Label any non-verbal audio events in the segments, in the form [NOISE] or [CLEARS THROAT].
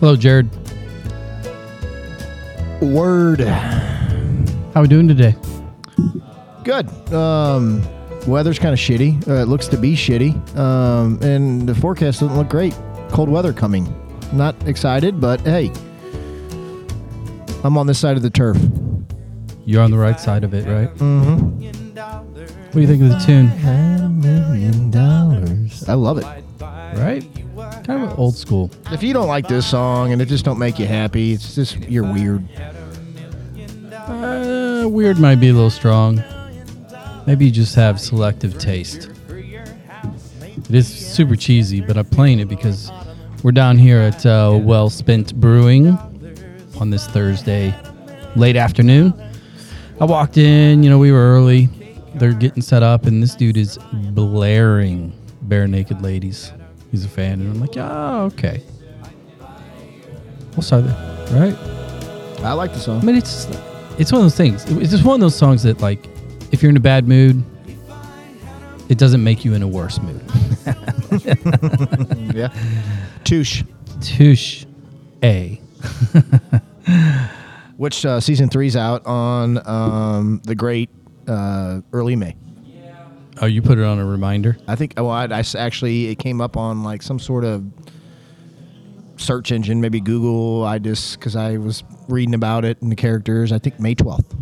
Hello, Jared. Word. How are we doing today? Good. Um, weather's kind of shitty. Uh, it looks to be shitty. Um, and the forecast doesn't look great. Cold weather coming. Not excited, but hey, I'm on this side of the turf. You're on the right side of it, right? Mm-hmm. What do you think of the tune? million dollars. I love it. Right? Kind of old school. If you don't like this song and it just don't make you happy, it's just you're weird. Uh, weird might be a little strong. Maybe you just have selective taste. It is super cheesy, but I'm playing it because we're down here at uh, Well Spent Brewing on this Thursday late afternoon. I walked in, you know, we were early. They're getting set up, and this dude is blaring Barenaked Ladies. He's a fan, and I'm like, oh, okay. We'll start there, right? I like the song. I mean, it's it's one of those things. It's just one of those songs that, like, if you're in a bad mood, it doesn't make you in a worse mood. [LAUGHS] yeah. Touche. Touche, a. [LAUGHS] Which uh, season three's out on um, the great uh, early May. Oh, you put it on a reminder. I think. Well, I actually it came up on like some sort of search engine, maybe Google. I just because I was reading about it and the characters. I think May twelfth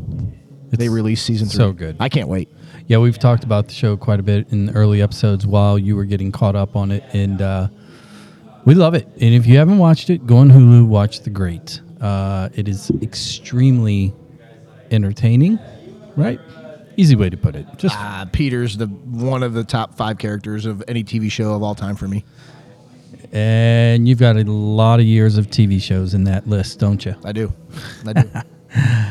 they released season three. so good. I can't wait. Yeah, we've talked about the show quite a bit in the early episodes while you were getting caught up on it, and uh, we love it. And if you haven't watched it, go on Hulu, watch The Great. Uh, it is extremely entertaining, right? Easy way to put it. Just Uh, Peter's the one of the top five characters of any TV show of all time for me. And you've got a lot of years of TV shows in that list, don't you? I do. I do. [LAUGHS]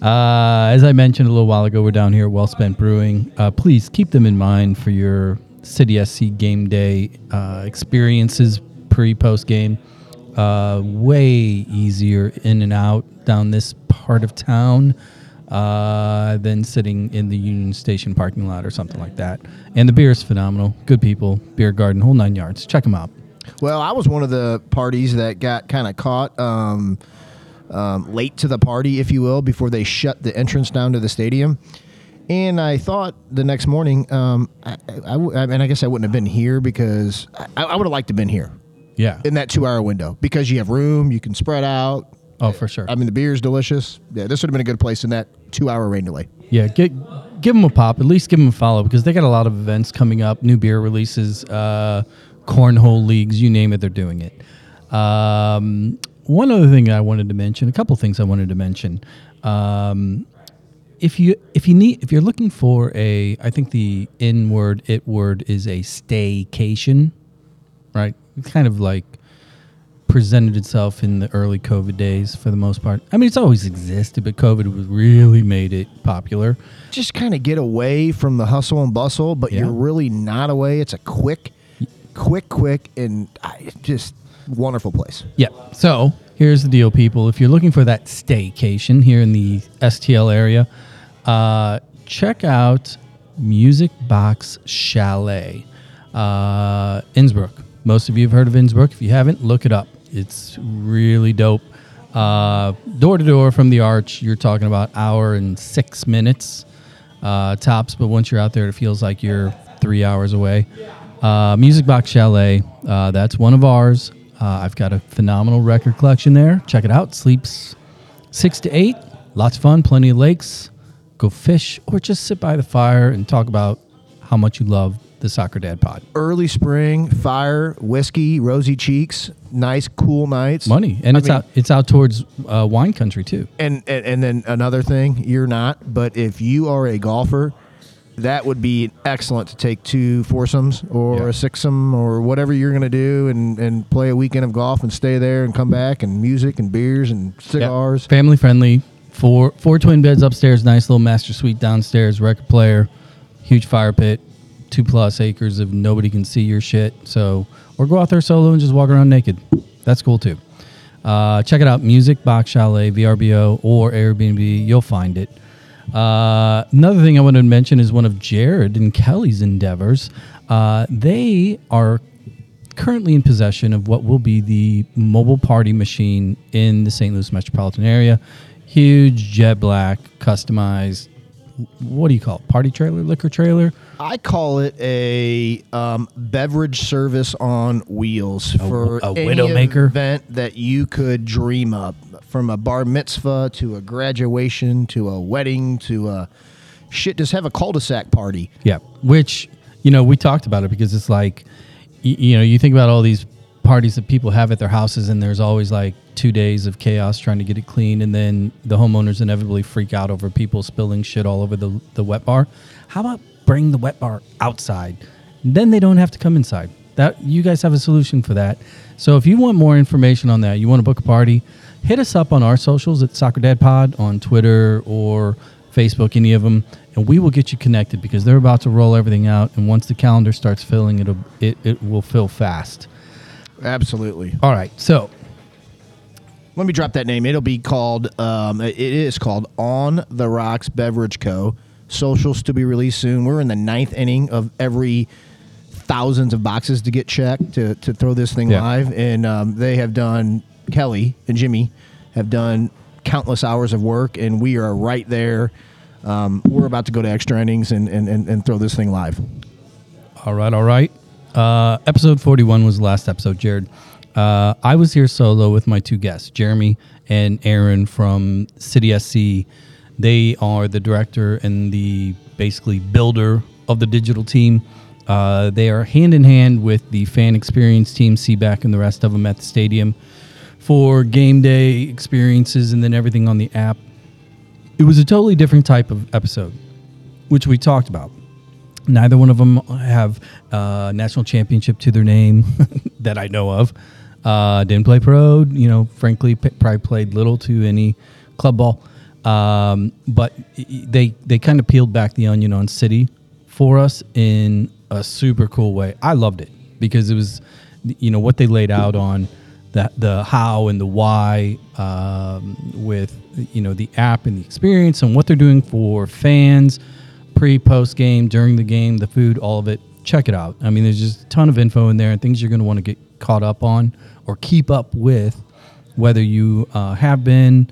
Uh, as I mentioned a little while ago, we're down here at Well Spent Brewing. Uh, please keep them in mind for your City SC game day uh, experiences pre post game. Uh, way easier in and out down this part of town uh, than sitting in the Union Station parking lot or something like that. And the beer is phenomenal. Good people, beer garden, whole nine yards. Check them out. Well, I was one of the parties that got kind of caught um, um, late to the party, if you will, before they shut the entrance down to the stadium. And I thought the next morning, um, I, I, I, I mean, I guess I wouldn't have been here because I, I would have liked to have been here Yeah. in that two hour window because you have room, you can spread out. Oh, for sure. I mean, the beer is delicious. Yeah, this would have been a good place in that two hour rain delay. Yeah, get, give them a pop. At least give them a follow because they got a lot of events coming up, new beer releases, uh, cornhole leagues, you name it, they're doing it. Um, one other thing I wanted to mention, a couple things I wanted to mention. Um, if you if you need if you're looking for a, I think the in word it word is a staycation, right? It's kind of like presented itself in the early COVID days for the most part. I mean, it's always existed, but COVID was really made it popular. Just kind of get away from the hustle and bustle, but Yeah. you're really not away. It's a quick, quick, quick, and just wonderful place. Yeah. So here's the deal, people. If you're looking for that staycation here in the STL area, uh, check out Music Box Chalet, uh, Innsbrook. Most of you have heard of Innsbrook. If you haven't, look it up. It's really dope. Uh, door to door from the arch, you're talking about hour and six minutes uh, tops. But once you're out there, it feels like you're three hours away. Uh, Music Box Chalet, uh, that's one of ours. Uh, I've got a phenomenal record collection there. Check it out. Sleeps six to eight. Lots of fun. Plenty of lakes. Go fish or just sit by the fire and talk about how much you love the Soccer Dad Pod. Early spring, fire, whiskey, rosy cheeks, nice cool nights. Money, and I it's mean, out. It's out towards uh, wine country too. And, and and then another thing, you're not, but if you are a golfer, that would be excellent to take two foursomes or Yeah. a sixsome or whatever you're going to do and, and play a weekend of golf and stay there and come back and music and beers and cigars. Family friendly. Four four twin beds upstairs. Nice little master suite downstairs. Record player. Huge fire pit. Two plus acres of nobody can see your shit. So or go out there solo and just walk around naked. That's cool too. Uh, check it out. Music Box Chalet, VRBO, or Airbnb. You'll find it. Uh, another thing I wanted to mention is one of Jared and Kelly's endeavors. Uh, they are currently in possession of what will be the mobile party machine in the St. Louis metropolitan area. Huge jet black, customized. What do you call it? Party trailer, liquor trailer? I call it a um, beverage service on wheels for a any Widowmaker? event that you could dream up, from a bar mitzvah to a graduation to a wedding to a shit. Just have a cul-de-sac party. Yeah, which you know we talked about it because it's like, y- you know, you think about all these parties that people have at their houses, and there's always like two days of chaos trying to get it clean, and then the homeowners inevitably freak out over people spilling shit all over the the wet bar. How about bring the wet bar outside? Then they don't have to come inside. That you guys have a solution for that. So if you want more information on that, you want to book a party, hit us up on our socials at Soccer Dad Pod on Twitter or Facebook, any of them, and we will get you connected because they're about to roll everything out. And once the calendar starts filling, it'll it, it will fill fast. Absolutely. All right, so Let me drop that name. It'll be called. Um, it is called On the Rocks Beverage Co. Socials to be released soon. We're in the ninth inning of every thousands of boxes to get checked to, to throw this thing Yeah. live, and um, they have done. Kelly and Jimmy have done countless hours of work, and we are right there. Um, we're about to go to extra innings and, and, and, and throw this thing live. All right, all right. Uh, episode 41 was the last episode, Jared. Uh, I was here solo with my two guests, Jeremy and Aaron from City SC. They are the director and the basically builder of the digital team. Uh, they are hand in hand with the fan experience team, CBAC, and the rest of them at the stadium for game day experiences and then everything on the app. It was a totally different type of episode, which we talked about. Neither one of them have uh, national championship to their name [LAUGHS] that I know of. Uh, didn't play pro, you know. Frankly, probably played little to any club ball. Um, but they they kind of peeled back the onion on City for us in a super cool way. I loved it because it was, you know, what they laid out on the the how and the why um, with you know the app and the experience and what they're doing for fans pre post game during the game the food all of it check it out i mean there's just a ton of info in there and things you're going to want to get caught up on or keep up with whether you uh, have been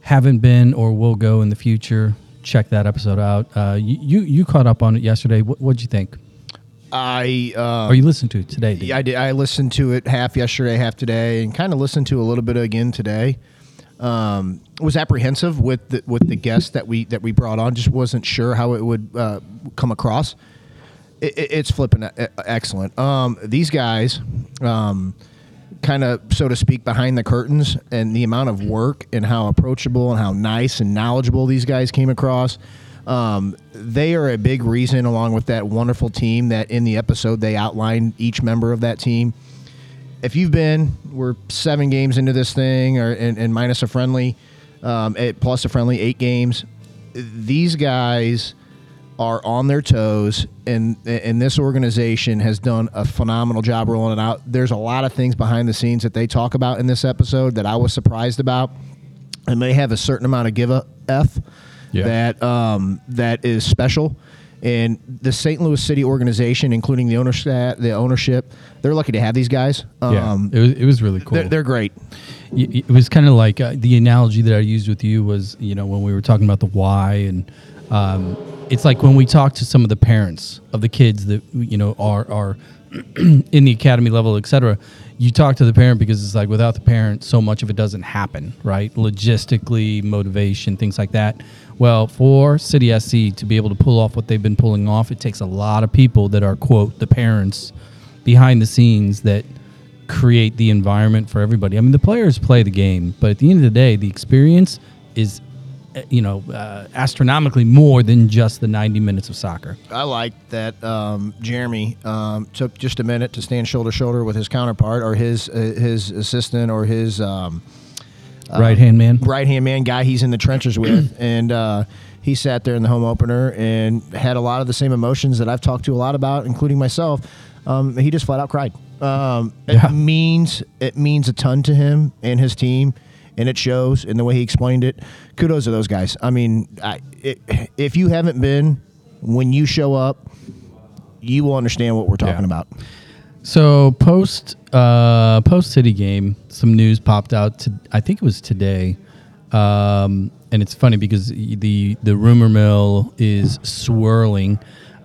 haven't been or will go in the future check that episode out uh, you, you you caught up on it yesterday what, what'd you think I uh, or you listened to it today? Yeah, I did. I listened to it half yesterday, half today, and kind of listened to a little bit again today. Um, was apprehensive with the with the guest that we that we brought on. Just wasn't sure how it would uh, come across. It, it- it's flipping excellent. Um, these guys, um, kind of so to speak, behind the curtains, and the amount of work and how approachable and how nice and knowledgeable these guys came across. Um, they are a big reason, along with that wonderful team that in the episode they outlined each member of that team. If you've been, we're seven games into this thing, or and, and minus a friendly, um, eight, plus a friendly, eight games. These guys are on their toes, and and this organization has done a phenomenal job rolling it out. There's a lot of things behind the scenes that they talk about in this episode that I was surprised about, and they have a certain amount of give a f Yeah. that um, that is special. And the St. Louis City organization, including the ownership, the ownership, they're lucky to have these guys. yeah Um, it was, it was really cool they're, they're great. It was kind of like uh, the analogy that I used with you was, you know, when we were talking about the why, and um, it's like when we talk to some of the parents of the kids that you know are are [CLEARS THROAT] in the academy level, et cetera. You talk to the parent because it's like without the parent, so much of it doesn't happen, right? Logistically, motivation, things like that. Well, for City SC to be able to pull off what they've been pulling off, it takes a lot of people that are quote the parents behind the scenes that create the environment for everybody. I mean, the players play the game, but at the end of the day, the experience is, uh, you know, uh, astronomically more than just the 90 minutes of soccer. I like that um, Jeremy um, took just a minute to stand shoulder to shoulder with his counterpart or his uh, his assistant or his um, right hand man. right hand man guy he's in the trenches with, [CLEARS THROAT] and uh, he sat there in the home opener and had a lot of the same emotions that I've talked to a lot about, including myself. Um, he just flat out cried. Um, it means it means a ton to him and his team, and it shows in the way he explained it. Kudos to those guys. I mean, I, it, if you haven't been, when you show up, you will understand what we're talking Yeah. about. So post uh, post City game, some news popped out. To, I think it was today, um, and it's funny because the the rumor mill is swirling.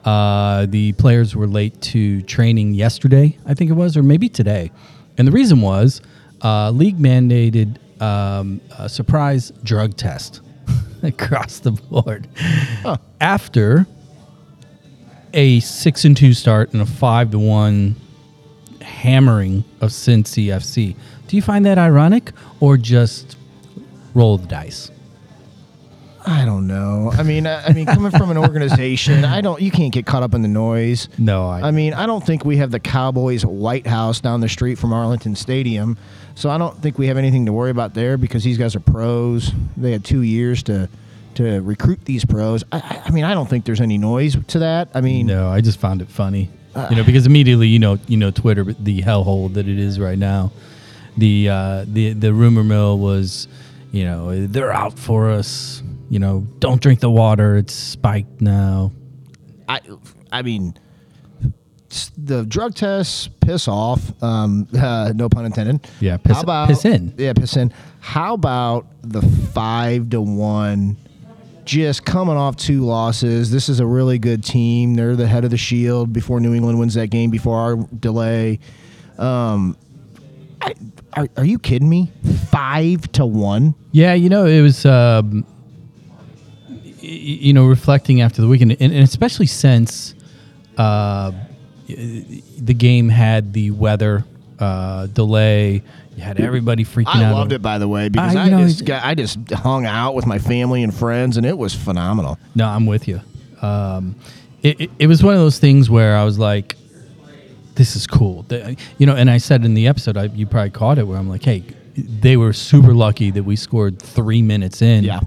Uh, the players were late to training yesterday, I think it was, or maybe today, and the reason was uh, league mandated um, a surprise drug test [LAUGHS] across the board after a six and two start and a five to one hammering of Cincy FC. Do you find that ironic or just roll the dice? I don't know. I mean, I, I mean, coming from an organization, I don't. You can't get caught up in the noise. No, I, I mean, I don't think we have the Cowboys White House down the street from Arlington Stadium, so I don't think we have anything to worry about there because these guys are pros. They had two years to to recruit these pros. I- I, I mean, I don't think there's any noise to that. I mean, no, I just found it funny. You know, because immediately you know you know Twitter the hellhole that it is right now. The uh, the the rumor mill was, you know, they're out for us. You know, don't drink the water. It's spiked now. I I mean, the drug tests piss off. Um, uh, [LAUGHS] no pun intended. Yeah, piss- How about, piss in. Yeah, piss in. How about the five to one? Just coming off two losses. This is a really good team. They're the head of the shield before New England wins that game before our delay. Um, I, are, are you kidding me? Five to one. Yeah, you know, it was, um, you know, reflecting after the weekend, and, and especially since uh, the game had the weather uh, delay. You had everybody freaking I out. I loved it, by the way, because I- I, know, just got, I just hung out with my family and friends, and it was phenomenal. No, I'm with you. Um, it, it, it was one of those things where I was like, this is cool. The- you know, and I said in the episode, I, you probably caught it, where I'm like, hey, they were super lucky that we scored three minutes in. Yeah.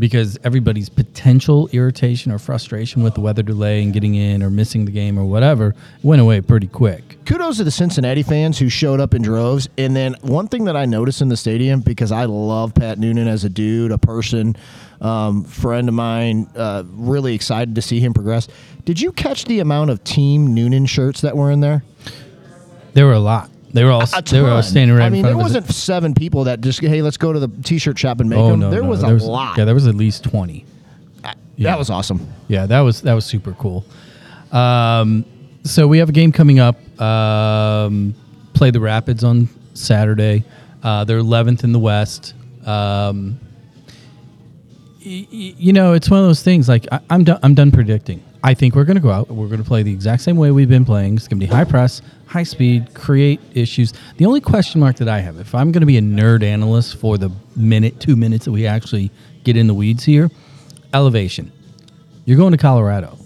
Because everybody's potential irritation or frustration with the weather delay and getting in or missing the game or whatever went away pretty quick. kudos to the Cincinnati fans who showed up in droves. And then one thing that I noticed in the stadium because I love Pat Noonan as a dude, a person, um, friend of mine, uh, really excited to see him progress. Did you catch the amount of Team Noonan shirts that were in there? There were a lot. They were all A they were all ton. standing right I in mean, front there of us. wasn't seven people that just hey, let's go to the T-shirt shop and make Oh them. no, there no, was there a lot. Yeah, there was at least twenty. yeah. That was awesome. Yeah, that was that was super cool. Um, so we have a game coming up. Um, play the Rapids on Saturday. Uh, they're 11th in the West. Um, y- y- you know, it's one of those things. Like I, I'm done. I'm done predicting. I think we're going to go out. We're going to play the exact same way we've been playing. It's going to be high press, high speed, create issues. The only question mark that I have, if I'm going to be a nerd analyst for the minute, two minutes that we actually get in the weeds here, elevation. You're going to Colorado.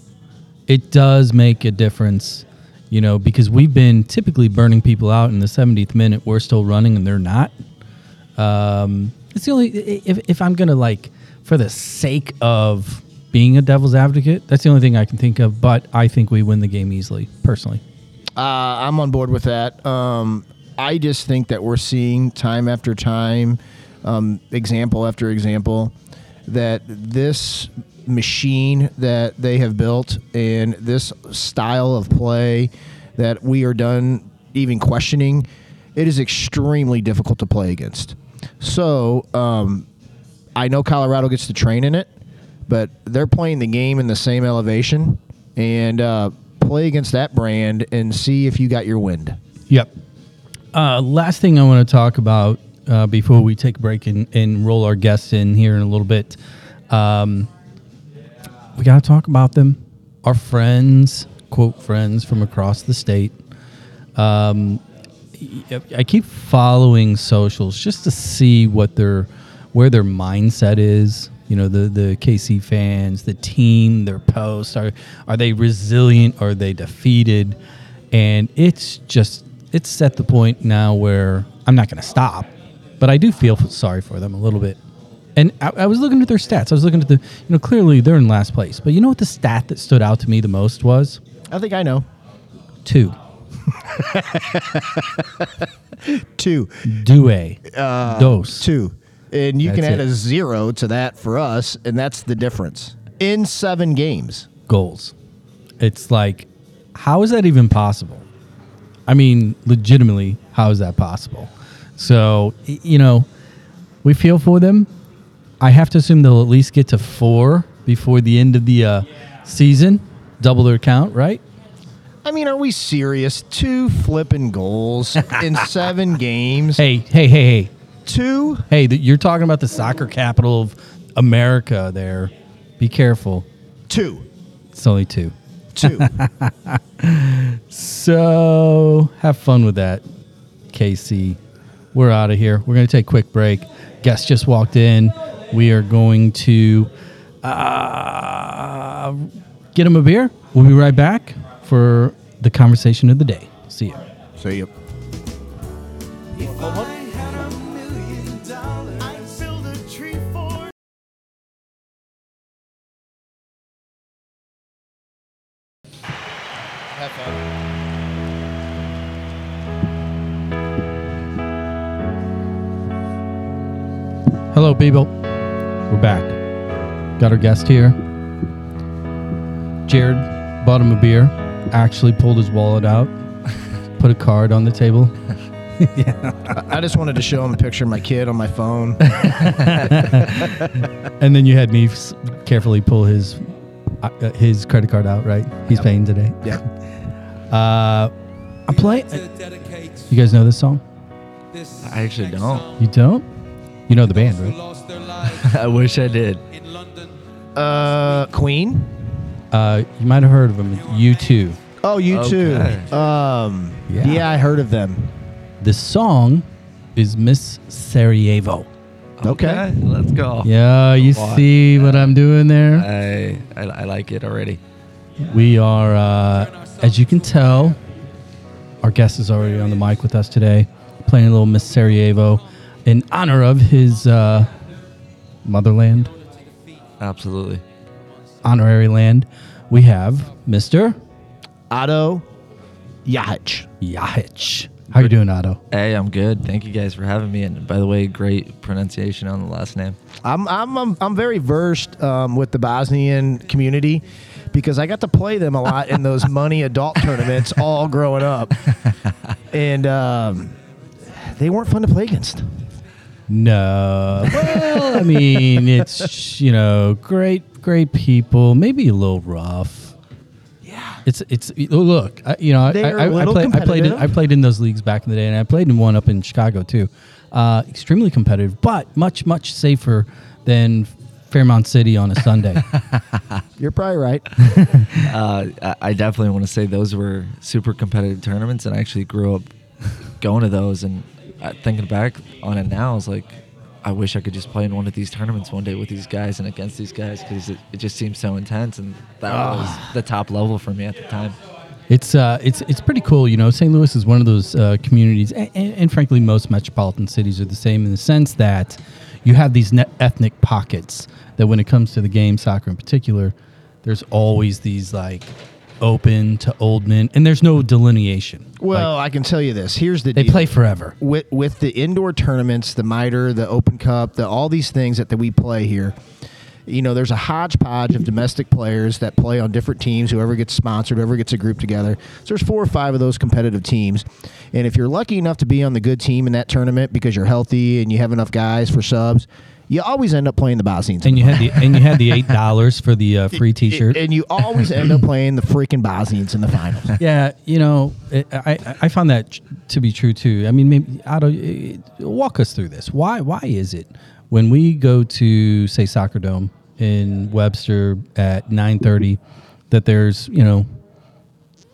It does make a difference, you know, because we've been typically burning people out in the 70th minute. We're still running and they're not. Um, it's the only if, if I'm gonna like for the sake of being a devil's advocate, that's the only thing I can think of. But I think we win the game easily, personally. Uh, I'm on board with that. Um, I just think that we're seeing time after time, um, example after example, that this machine that they have built and this style of play that we are done even questioning, it is extremely difficult to play against. So um, I know Colorado gets to train in it, but they're playing the game in the same elevation and uh, play against that brand and see if you got your wind. Yep. Uh, last thing I want to talk about uh, before we take a break and, and roll our guests in here in a little bit. Um, we got to talk about them. Our friends, quote, friends from across the state. Um, I keep following socials just to see what their where their mindset is. You know, the the KC fans, the team, their posts are are they resilient? Are they defeated? And it's just it's at the point now where I'm not going to stop, but I do feel sorry for them a little bit. And I, I was looking at their stats. I was looking at the you know clearly they're in last place, but you know what the stat that stood out to me the most was I think I know. two. [LAUGHS] Two. Due. Uh, Dos. Two. And you can add it. a zero to that for us, and that's the difference. In seven games. goals. It's like, how is that even possible? I mean, legitimately, how is that possible? So, you know, we feel for them. I have to assume they'll at least get to four before the end of the uh, season, double their count, right? I mean, are we serious? Two flipping goals [LAUGHS] in seven games. Hey, hey, hey, hey, Two? hey! th- You're talking about the soccer capital of America. There, be careful. Two. It's only two. Two. [LAUGHS] So have fun with that, KC. We're out of here. We're going to take a quick break. Guest just walked in. We are going to uh, get him a beer. We'll be right back for the conversation of the day. See you. so you. Hello, people. We're back. Got our guest here. Jared bought him a beer, actually pulled his wallet out, [LAUGHS] put a card on the table. [LAUGHS] yeah. I just wanted to show him a picture of my kid on my phone. [LAUGHS] And then you had me s- carefully pull his uh, uh, his credit card out, right? He's paying today. yeah. Uh, I'm playing. You guys know this song? I actually don't. You don't? You know the band, right? [LAUGHS] I wish I did. Uh, Queen. Uh, you might have heard of them. U2. Oh, you Okay. too. Um, Yeah. yeah. I heard of them. The song is Miss Sarajevo. Okay. let's go. Yeah, you Why? see what I'm doing there? I, I I like it already. We are, uh, as you can tell, our guest is already on the mic with us today, playing a little Miss Sarajevo in honor of his uh, motherland, Absolutely. honorary land. We have Mr. Ado Jahic. Jahic. How you doing, Ado? Hey, I'm good. Thank you guys for having me. And by the way, great pronunciation on the last name. I'm I'm I'm, I'm very versed um, with the Bosnian community because I got to play them a lot in those [LAUGHS] money adult tournaments all growing up, [LAUGHS] and um, they weren't fun to play against. No. Well, I mean, [LAUGHS] it's you know, great, great people. Maybe a little rough. Yeah. It's it's oh, look, I, you know, I, I, I, played I played in, I played in those leagues back in the day, and I played in one up in Chicago too. Uh, extremely competitive, but much much safer than Fairmount City on a Sunday. [LAUGHS] You're probably right. [LAUGHS] Uh, I, definitely want to say those were super competitive tournaments, and I actually grew up going to those. And thinking back on it now, I was like, I wish I could just play in one of these tournaments one day with these guys and against these guys because it, it just seems so intense, and that was the top level for me at the time. It's uh, it's it's pretty cool. You know, St. Louis is one of those uh, communities, and, and, and frankly, most metropolitan cities are the same in the sense that you have these net ethnic pockets that, when it comes to the game, soccer in particular, there's always these like open to old men, and there's no delineation. Well, Like, I can tell you this. Here's the they deal. play forever. with with the indoor tournaments, the miter, the Open Cup, the all these things that, that we play here. You know, there's a hodgepodge of domestic players that play on different teams. Whoever gets sponsored, whoever gets a group together. So there's four or five of those competitive teams, and if you're lucky enough to be on the good team in that tournament because you're healthy and you have enough guys for subs, you always end up playing the Bosnians. And you had the and you had the eight [LAUGHS] dollars for the uh, free T-shirt. and you always end up playing the freaking Bosnians in the finals. [LAUGHS] Yeah, you know, it, I I find that to be true too. I mean, maybe Ado, eh, walk us through this. Why why is it when we go to say Soccer Dome in Webster at nine thirty that there's you know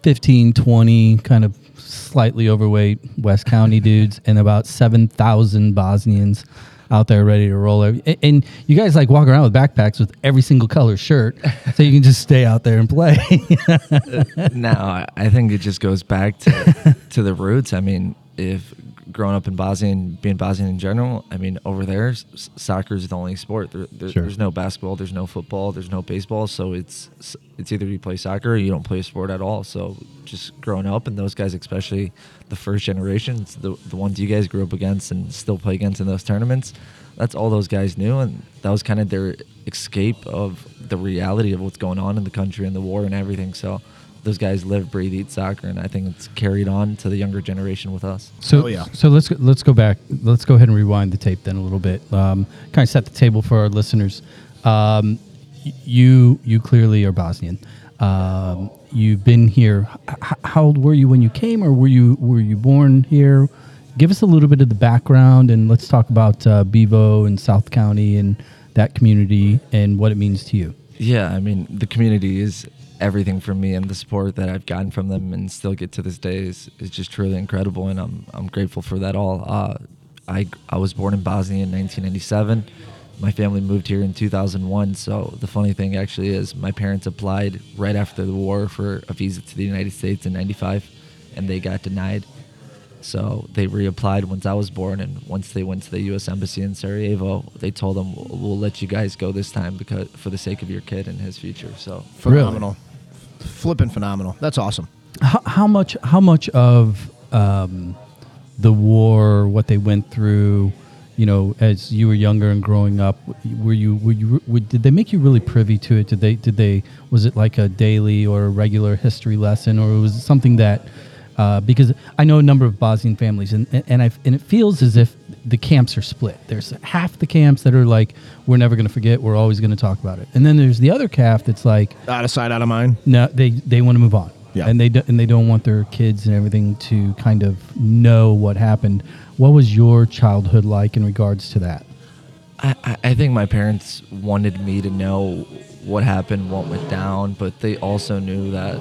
15, 20 kind of slightly overweight West County dudes and about 7,000 Bosnians out there ready to roll. A- And you guys like walk around with backpacks with every single color shirt [LAUGHS] so you can just stay out there and play. [LAUGHS] Uh, no, I- I think it just goes back to [LAUGHS] to the roots. I mean, if growing up in Bosnia and being Bosnian in general, I mean, over there, s- soccer is the only sport. There, there, Sure. There's no basketball, there's no football, there's no baseball. So it's it's either you play soccer or you don't play a sport at all. So just growing up, and those guys, especially the first generations, the the ones you guys grew up against and still play against in those tournaments, that's all those guys knew, and that was kind of their escape of the reality of what's going on in the country and the war and everything. So those guys live, breathe, eat soccer, and I think it's carried on to the younger generation with us. So Oh, yeah. So let's go- let's go back. Let's go ahead and rewind the tape then a little bit. Um, kind of set the table for our listeners. Um, you you clearly are Bosnian. Um, you've been here. H- h- how old were you when you came, or were you were you born here? Give us a little bit of the background, and let's talk about uh, Bevo and South County and that community and what it means to you. Yeah, I mean, the community is everything for me, and the support that I've gotten from them and still get to this day is, is just truly incredible, and I'm I'm grateful for that all. Uh, I I was born in Bosnia in 1997. My family moved here in 2001. So the funny thing actually is, my parents applied right after the war for a visa to the United States in '95, and they got denied. So they reapplied once I was born, and once they went to the U.S. Embassy in Sarajevo, they told them we'll, we'll let you guys go this time because for the sake of your kid and his future. So Phenomenal. Flipping phenomenal. That's awesome. how, how much how much of um, the war what they went through you know as you were younger and growing up were you were you were, did they make you really privy to it did they did they was it like a daily or a regular history lesson or was it something that uh, because I know a number of Bosnian families, and and I and it feels as if the camps are split. There's half the camps that are like, we're never going to forget, we're always going to talk about it, and then there's the other half that's like, Out of sight, out of mind. no, they they want to move on. Yeah. And they do, and they don't want their kids and everything to kind of know what happened. What was your childhood like in regards to that? I, I- I think my parents wanted me to know what happened, what went down, but they also knew that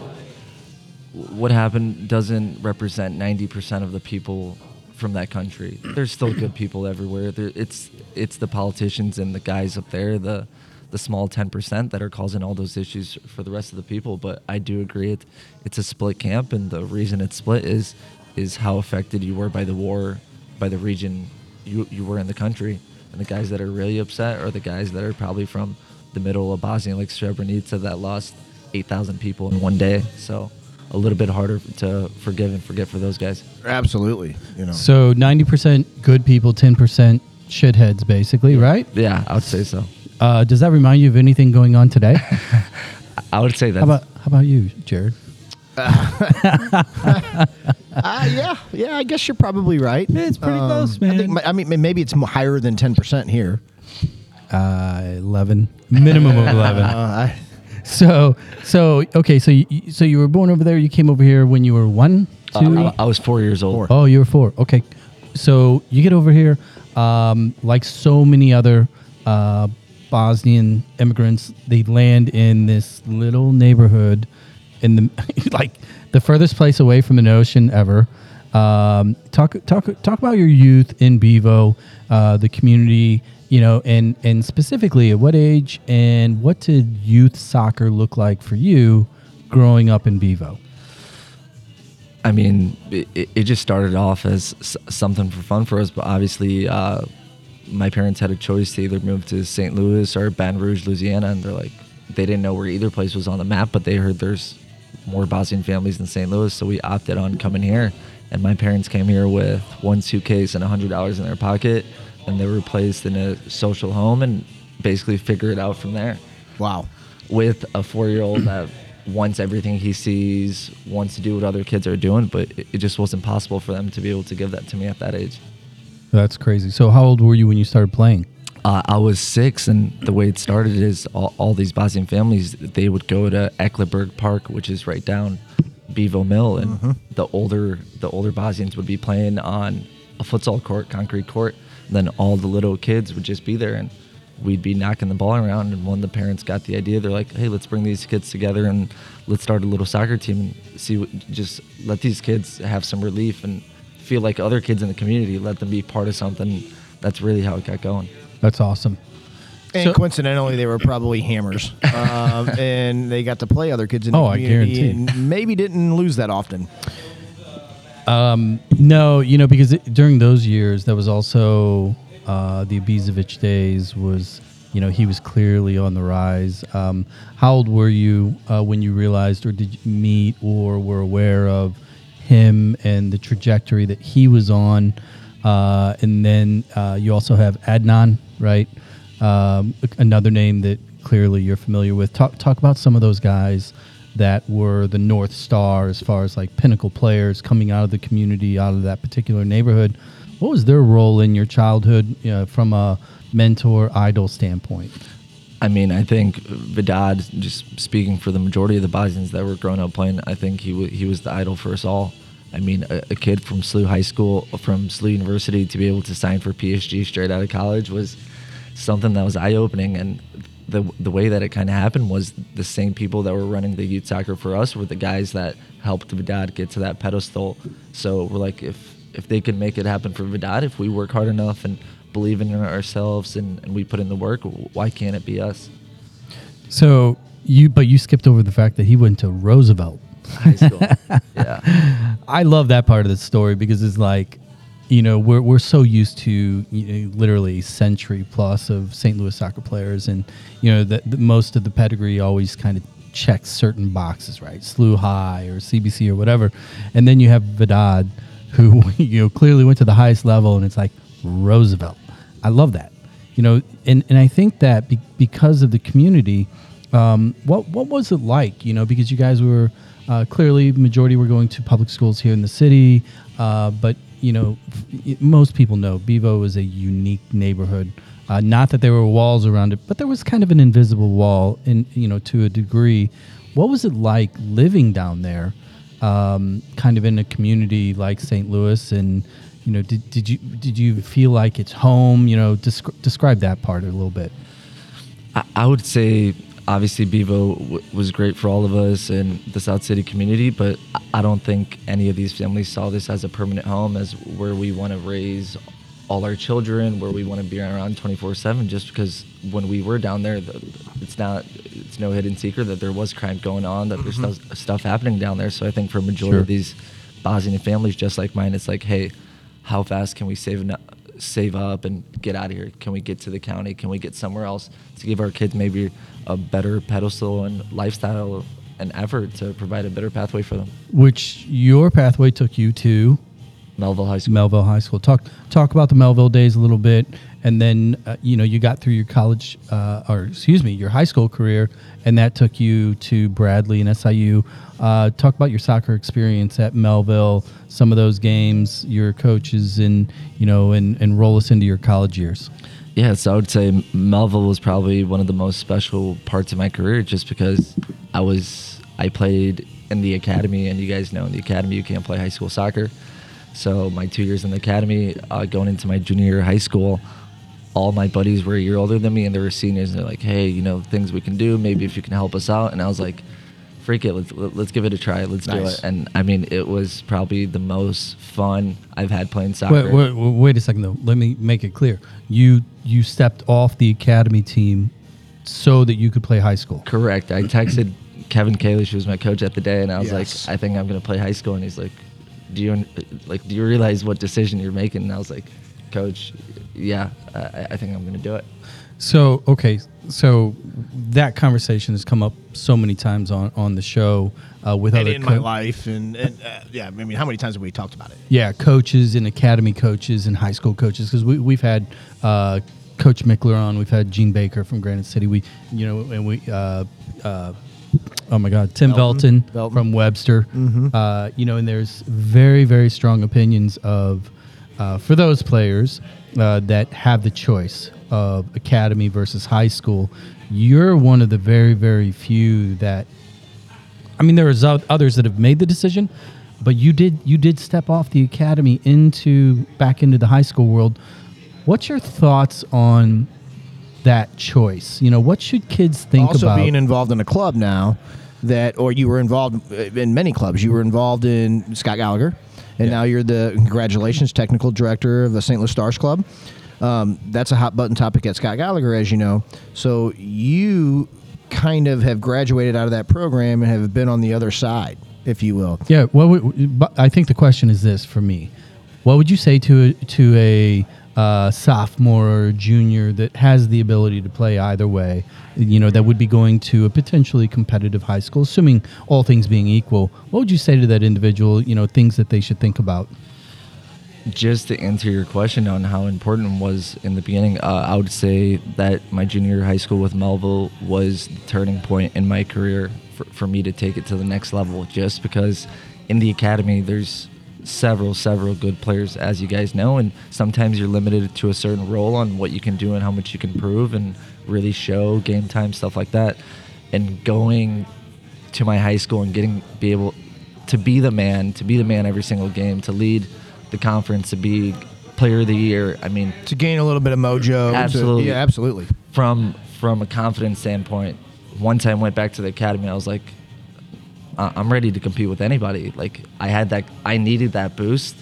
what happened doesn't represent 90% of the people from that country. There's still good people everywhere. There, it's it's the politicians and the guys up there, the the small 10% that are causing all those issues for the rest of the people. But I do agree it, it's a split camp, and the reason it's split is is how affected you were by the war, by the region you you were in the country, and the guys that are really upset are the guys that are probably from the middle of Bosnia, like Srebrenica, that lost 8,000 people in one day. So a little bit harder to forgive and forget for those guys. Absolutely. You know. So ninety percent good people, ten percent shitheads, basically, right? Yeah, I would say so. Uh, does that remind you of anything going on today? [LAUGHS] I would say that. how about how about you, Jared? [LAUGHS] Uh, yeah, yeah. I guess you're probably right. Um, It's pretty close, man. I, think, my- I mean, maybe it's higher than ten percent here. Uh, Eleven, minimum of [LAUGHS] eleven. Uh, I, So so okay, so you, so you were born over there. You came over here when you were one, two. Uh, I, I was four years old. Oh, you were four. Okay. So you get over here, um, like so many other uh, Bosnian immigrants, they land in this little neighborhood in the [LAUGHS] like the furthest place away from an ocean ever. Um, talk talk talk about your youth in Bevo, uh, the community, you know, and and specifically at what age and what did youth soccer look like for you growing up in Bevo? I mean, it, it- just started off as something for fun for us, but obviously, uh, my parents had a choice to either move to St. Louis or Baton Rouge, Louisiana, and they're like, they didn't know where either place was on the map, but they heard there's more Bosnian families in St. Louis, so we opted on coming here. And my parents came here with one suitcase and hundred dollars in their pocket, and they were placed in a social home and basically figure it out from there wow. with a four-year-old that wants everything he sees, wants to do what other kids are doing, but it, it just wasn't possible for them to be able to give that to me at that age. That's crazy. So how old were you when you started playing? Uh, I was six, and the way it started is all, all these Bosnian families they would go to Eckleberg Park, which is right down Bevo Mill, and the older the older Bosnians would be playing on a futsal court, concrete court. And then all the little kids would just be there, and we'd be knocking the ball around. And when the parents got the idea, they're like, "Hey, let's bring these kids together and let's start a little soccer team and see what, just let these kids have some relief and feel like other kids in the community. Let them be part of something." That's really how it got going. That's awesome. And So- coincidentally, they were probably hammers, um, [LAUGHS] and they got to play other kids in the Oh, I community, guarantee. and maybe didn't lose that often. No, you know, because it, during those years, that was also uh, the Ibisevic days. Was you know he was clearly on the rise. Um, how old were you uh, when you realized, or did you meet, or were aware of him and the trajectory that he was on? Uh, and then uh, you also have Adnan, right? Um, another name that clearly you're familiar with. Talk talk about some of those guys that were the North Star as far as like pinnacle players coming out of the community, out of that particular neighborhood. What was their role in your childhood uh, from a mentor idol standpoint? I mean, I think Vedad, just speaking for the majority of the Bosnians that were growing up playing, I think he, w- he was the idol for us all. I mean, a, a kid from SLU High School, from SLU University, to be able to sign for PSG straight out of college was something that was eye opening. And the, the way that it kind of happened was the same people that were running the youth soccer for us were the guys that helped Vedad get to that pedestal. So we're like, if, if they can make it happen for Vedad, if we work hard enough and believe in ourselves and, and we put in the work, why can't it be us? So you, but you skipped over the fact that he went to Roosevelt. High school. [LAUGHS] yeah. I love that part of the story because it's like, you know, we're, we're so used to you know, literally century plus of St. Louis soccer players, and you know that most of the pedigree always kind of checks certain boxes, right? SLU High or CBC or whatever, and then you have Vedad, who [LAUGHS] you know clearly went to the highest level, and it's like Roosevelt. I love that, you know, and and I think that be, because of the community, um, what what was it like, you know, because you guys were uh, clearly, majority were going to public schools here in the city, uh, but you know, most people know Bevo is a unique neighborhood. Uh, not that there were walls around it, but there was kind of an invisible wall, in you know, to a degree. What was it like living down there, um, kind of in a community like St. Louis? And you know, did, did you did you feel like it's home? You know, descri- describe that part a little bit. I, I would say obviously Bevo w- was great for all of us and the South City community, but I- don't think any of these families saw this as a permanent home, as where we want to raise all our children, where we want to be around 24/7. Just because when we were down there, the, it's not, it's no hidden secret that there was crime going on, that there's mm-hmm. stuff, stuff happening down there. So I think for a majority Sure. of these Bosnian families, just like mine, it's like, hey, how fast can we save enough? Save up and get out of here? Can we get to the county? Can we get somewhere else to give our kids maybe a better pedestal and lifestyle and effort to provide a better pathway for them? Which your pathway took you to Mehlville High School. Mehlville High School. Talk talk about the Mehlville days a little bit, and then uh, you know you got through your college, uh, or excuse me, your high school career, and that took you to Bradley and SIU. Uh, talk about your soccer experience at Mehlville, some of those games, your coaches, and you know, and, and roll us into your college years. Yeah, so I would say Mehlville was probably one of the most special parts of my career just because I was I played in the academy and you guys know in the academy you can't play high school soccer. So my 2 years in the academy uh, going into my junior year of high school all my buddies were a year older than me and they were seniors and they're like, "Hey, you know, things we can do, maybe if you can help us out." And I was like, freak it. Let's let- let's give it a try. Let's do it. And I mean, it was probably the most fun I've had playing soccer. Wait, wait, wait, wait a second though. Let me make it clear. You you stepped off the academy team so that you could play high school. Correct. I texted Kevin Kalish, who was my coach at the day, and I was Yes. like, I think I'm going to play high school. And he's like, Do you like? Do you realize what decision you're making? And I was like, Coach, yeah, I, I think I'm going to do it. So okay, so that conversation has come up so many times on on the show uh, with and other in my life, and, and uh, yeah, I mean, how many times have we talked about it? yeah coaches and academy coaches and high school coaches because we we've had uh, Coach Mickler on, we've had Gene Baker from Granite City, we you know and we. Uh, uh, Oh my God, Tim Belton. Belton, Belton. from Webster. Uh, you know, and there's very, very strong opinions of uh, for those players uh, that have the choice of academy versus high school. You're one of the very, very few that I mean, there is others that have made the decision, but you did you did step off the academy into back into the high school world. What's your thoughts on that choice? You know, what should kids think also about? being involved in a club now that or you were involved in many clubs. You were involved in scott gallagher and now you're the congratulations technical director of the st louis stars club. Um, that's a hot button topic at scott gallagher as you know. So you kind of have graduated out of that program and have been on the other side if you will. Yeah, well, I think the question is this for me: What would you say to to a uh, sophomore or junior that has the ability to play either way? You know, that would be going to a potentially competitive high school, assuming all things being equal. What would you say to that individual? You know, things that they should think about. Just to answer your question on how important was in the beginning, uh, I would say that my junior high school with Mehlville was the turning point in my career for, for me to take it to the next level just because in the academy there's several several good players as you guys know and sometimes you're limited to a certain role on what you can do and how much you can prove and really show game time stuff like that and going to my high school and getting be able to be the man to be the man every single game to lead the conference to be player of the year i mean to gain a little bit of mojo. to- Absolutely. yeah, absolutely. from from a confidence standpoint, once I went back to the academy, I was like, I'm ready to compete with anybody. Like I had that, I needed that boost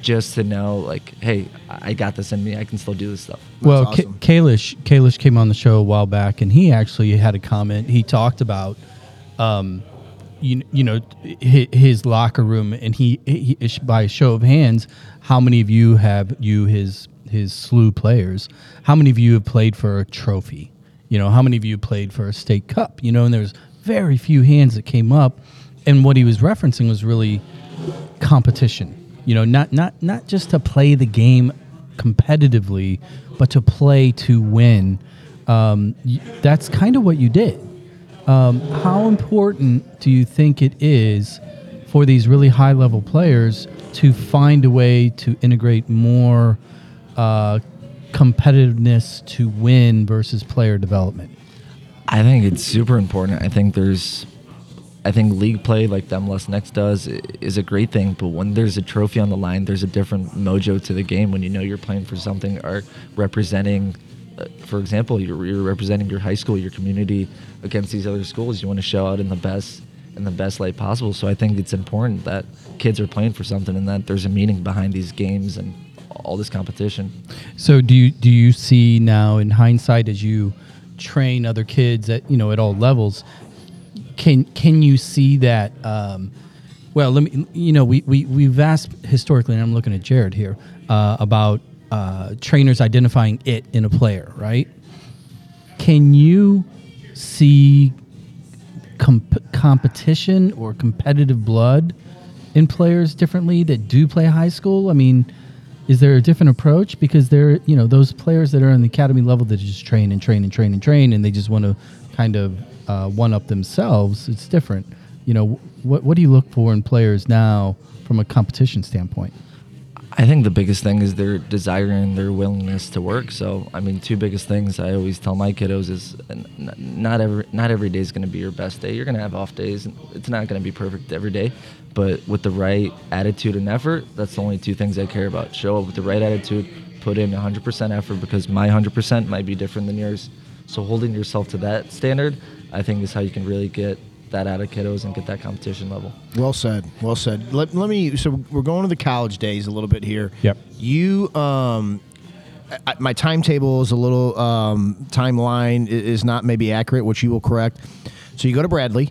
just to know, like, hey, I I got this in me. I can still do this stuff. well, That's awesome. Ka- Kalish, Kalish came on the show a while back, and he actually had a comment. He talked about, um, you, you know, his, his locker room, and he, he by a show of hands, how many of you have you his his slew players? How many of you have played for a trophy? You know, how many of you played for a state cup? You know, and there's very few hands that came up, and what he was referencing was really competition. You know, not not not just to play the game competitively, but to play to win. Um, that's kind of what you did. Um, how important do you think it is for these really high level players to find a way to integrate more uh, competitiveness to win versus player development? I think it's super important. I think there's, I think league play like the MLS Next does is a great thing. But when there's a trophy on the line, there's a different mojo to the game. When you know you're playing for something or representing, uh, for example, you're, you're representing your high school, your community against these other schools. You want to show out in the best in the best light possible. So I think it's important that kids are playing for something and that there's a meaning behind these games and all this competition. So do you do you see now in hindsight as you train other kids at you know at all levels can can you see that um, well let me you know we, we we've asked historically and I'm looking at Jared here uh, about uh, trainers identifying it in a player right can you see comp- competition or competitive blood in players differently that do play high school? I mean, is there a different approach because they're you know those players that are on the academy level that just train and train and train and train and they just want to kind of uh, one up themselves? It's different. You know, what what do you look for in players now from a competition standpoint? I think the biggest thing is their desire and their willingness to work. So, I mean, two biggest things I always tell my kiddos is not every not every day is going to be your best day. You're going to have off days. It's not going to be perfect every day, but with the right attitude and effort, that's the only two things I care about. Show up with the right attitude, put in 100% effort because my 100% might be different than yours. So, holding yourself to that standard, I think, is how you can really get that out of kiddos and get that competition level. Well said. Well said. Let, let me. So we're going to the college days a little bit here. Yep. You. Um. I, my timetable is a little um, timeline is not maybe accurate, which you will correct. So you go to Bradley,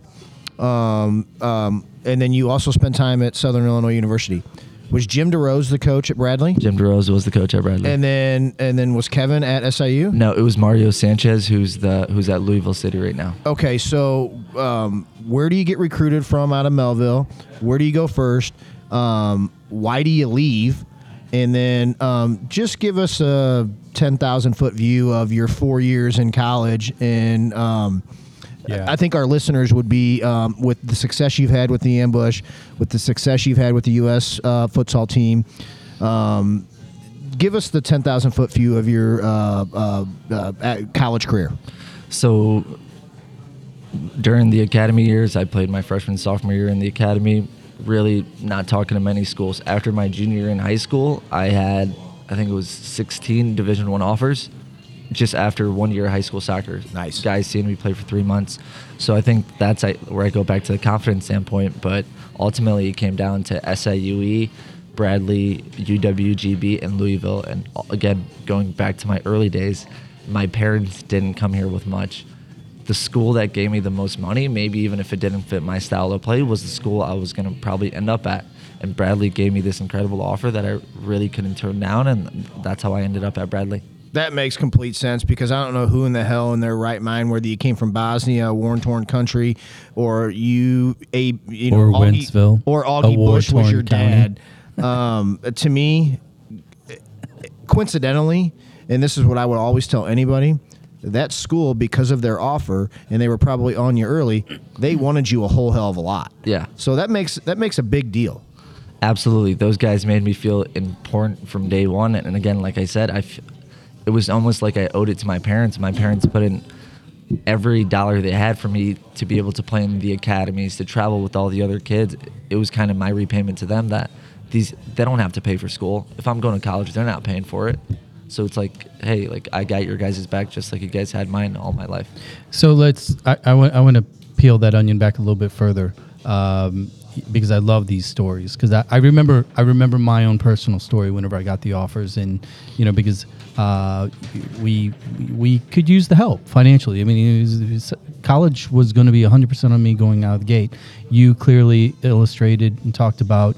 um, um, and then you also spent time at Southern Illinois University. Was Jim DeRose the coach at Bradley? Jim DeRose was the coach at Bradley. And then and then was Kevin at SIU? No, it was Mario Sanchez who's the who's at Louisville City right now. Okay, so um, where do you get recruited from out of Mehlville? Where do you go first? Um, why do you leave? And then um, just give us a 10,000 foot view of your four years in college. And um, Yeah. I think our listeners would be, um, with the success you've had with the ambush, with the success you've had with the U.S. Uh, futsal team, um, give us the 10,000 foot view of your uh, uh, uh, college career. So during the academy years, I played my freshman sophomore year in the academy. Really not talking to many schools. After my junior year in high school, I had I think it was 16 Division One offers. Just after one year of high school soccer, Nice. guys seeing me play for three months. So I think that's where I go back to the confidence standpoint. But ultimately, it came down to SIUE, Bradley, UWGB, and Louisville. And again, going back to my early days, my parents didn't come here with much. The school that gave me the most money, maybe even if it didn't fit my style of play, was the school I was going to probably end up at. And Bradley gave me this incredible offer that I really couldn't turn down, and that's how I ended up at Bradley. That makes complete sense because I don't know who in the hell in their right mind, whether you came from Bosnia, a war torn country, or you a you know Or Augie- Wentzville, or Augie Busch was your dad. um, [LAUGHS] to me, coincidentally, and this is what I would always tell anybody: that school because of their offer and they were probably on you early. They wanted you a whole hell of a lot. Yeah. So that makes that makes a big deal. Absolutely, those guys made me feel important from day one. And again, like I said, I, f- it was almost like I owed it to my parents. My parents put in every dollar they had for me to be able to play in the academies, to travel with all the other kids. It was kind of my repayment to them that these they don't have to pay for school. If I'm going to college, they're not paying for it. So it's like, hey, like I got your guys' back just like you guys had mine all my life. So let's. I, I want. I want to peel that onion back a little bit further, um, because I love these stories. Because I, I remember. I remember my own personal story whenever I got the offers, and you know, because uh, we we could use the help financially. I mean, it was, it was- college was going to be 100 percent on me going out of the gate. You clearly illustrated and talked about.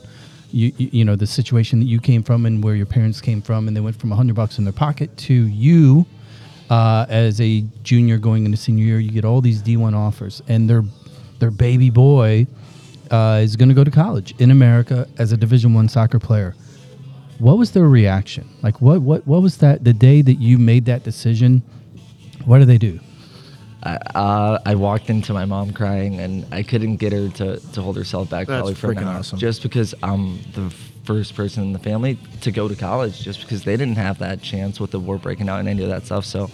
You, you, you know the situation that you came from and where your parents came from and they went from 100 bucks in their pocket to you uh, as a junior going into senior year, you get all these D1 offers, and their their baby boy uh, is going to go to college in America as a Division One soccer player. What was their reaction? Like, what what what was that the day that you made that decision? What did they do? I, uh, I walked into my mom crying, and I couldn't get her to, to hold herself back That's probably for an freaking hour. awesome. Just because I'm the first person in the family to go to college, just because they didn't have that chance with the war breaking out and any of that stuff. So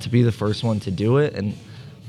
to be the first one to do it, and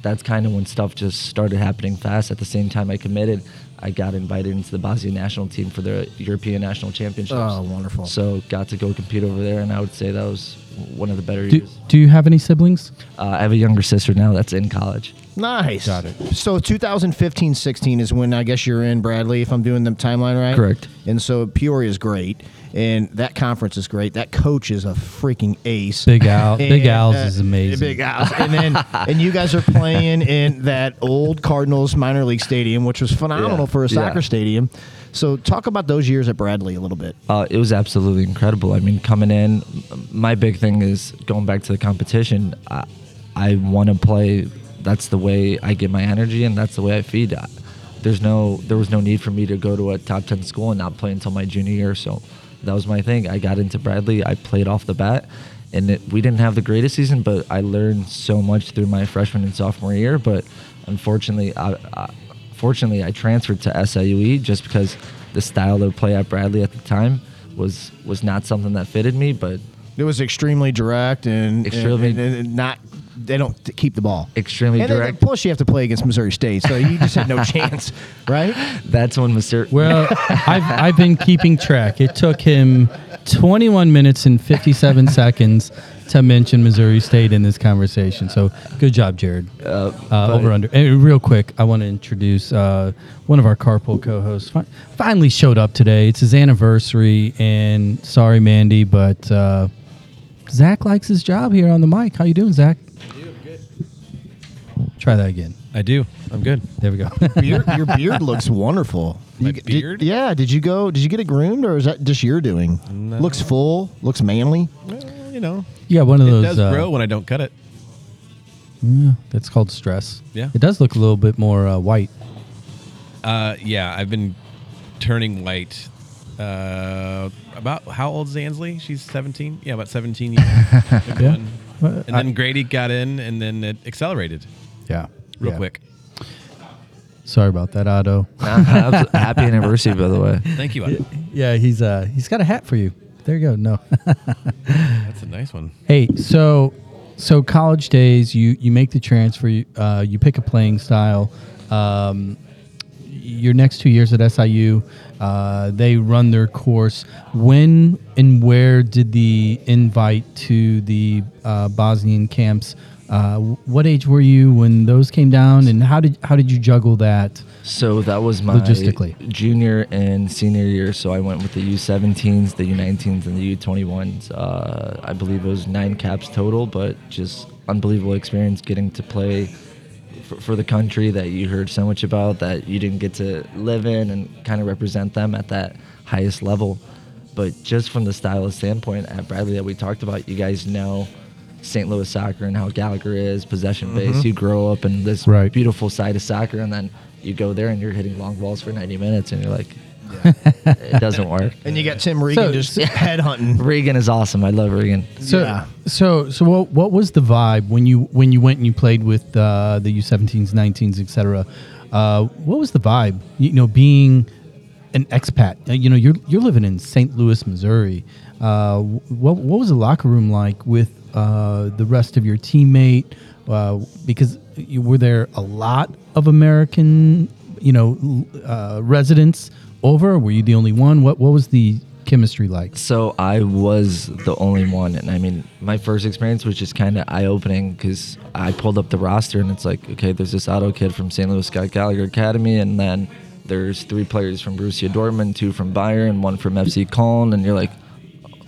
that's kind of when stuff just started happening fast. At the same time, I committed. I got invited into the Bosnia national team for the European National Championships. Oh, wonderful. So got to go compete over there, and I would say that was one of the better Do, years. do you have any siblings? Uh, I have a younger sister now that's in college. Nice. Got it. So 2015-16 is when I guess you're in Bradley, if I'm doing the timeline right. Correct. And so Peoria is great, and that conference is great. That coach is a freaking ace. Big Al, [LAUGHS] Big And, Al's uh, is amazing. Big Al's, and then and you guys are playing in that old Cardinals minor league stadium, which was phenomenal Yeah, for a soccer yeah. stadium. So talk about those years at Bradley a little bit. Uh, it was absolutely incredible. I mean, coming in, my big thing is going back to the competition. I, I want to play. That's the way I get my energy, and that's the way I feed. I- There's no, there was no need for me to go to a top ten school and not play until my junior year. So that was my thing. I got into Bradley. I played off the bat, and it, we didn't have the greatest season, but I learned so much through my freshman and sophomore year. But unfortunately, I, I, fortunately, I transferred to SIUE just because the style of play at Bradley at the time was was not something that fitted me. But It was extremely direct and Extremely- and, and- and not. They don't t- keep the ball. extremely And then, direct. plus, you have to play against Missouri State, so you just had no [LAUGHS] chance, right? That's when Mr. [LAUGHS] Well, I've, I've been keeping track. It took him 21 minutes and 57 seconds to mention Missouri State in this conversation. So good job, Jared. Uh, over under. And real quick, I want to introduce uh, one of our carpool co-hosts. Fi- finally showed up today. It's his anniversary, and sorry, Mandy, but uh, Zach likes his job here on the mic. How you doing, Zach? Try that again. I do. I'm good. There we go. [LAUGHS] Beard, your beard [LAUGHS] looks wonderful. My You g- did- beard? yeah. Did you go? Did you get it groomed, or is that just your doing? No. Looks full. Looks manly. Well, you know, Yeah, one of it those. It does uh, grow when I don't cut it. Yeah, that's called stress. Yeah. It does look a little bit more uh, white. Uh, yeah, I've been turning white. Uh, about how old is Ansley? She's 17. Yeah, about 17 years. [LAUGHS] Yeah. one. Well, And I- then Grady got in, and then it accelerated Yeah. real Yeah. quick. Sorry about that, Ado. [LAUGHS] Happy anniversary, by the way. Thank you. Adam. yeah, he's uh he's got a hat for you. There you go. No. [LAUGHS] That's a nice one. hey, so so college days, you you make the transfer, you, uh, you pick a playing style. Um, your next two years at SIU, uh, they run their course. When and where did the invite to the uh, Bosnian camps? Uh, what age were you when those came down, and how did how did you juggle that? So that was my Logistically. junior and senior year. So I went with the U17s, the U19s, and the U21s. Uh, I believe it was nine caps total, but just unbelievable experience getting to play for, for the country that you heard so much about that you didn't get to live in and kind of represent them at that highest level. But just from the style standpoint at Bradley that we talked about, you guys know St. Louis soccer and how Gallagher is possession based. You grow up in this Right. beautiful side of soccer, and then you go there and you're hitting long balls for 90 minutes, and you're like, [LAUGHS] it doesn't work. And you got Tim Regan So- just [LAUGHS] head hunting. Regan is awesome. I love Regan. So, Yeah. so, so, what, what was the vibe when you when you went and you played with uh, the U17s, 19s, etc. Uh, what was the vibe? You know, being an expat. Uh, you know, you're you're living in St. Louis, Missouri. Uh, what what was the locker room like with uh, the rest of your teammate? Uh, because you were there a lot of American, you know, uh, residents over. Were you the only one? What what was the chemistry like? So I was the only one, and I mean, my first experience was just kind of eye opening because I pulled up the roster, and it's like, okay, there's this Ado kid from St. Louis Scott Gallagher Academy, and then there's three players from Borussia Dortmund, two from Bayern, one from FC Köln, and you're like,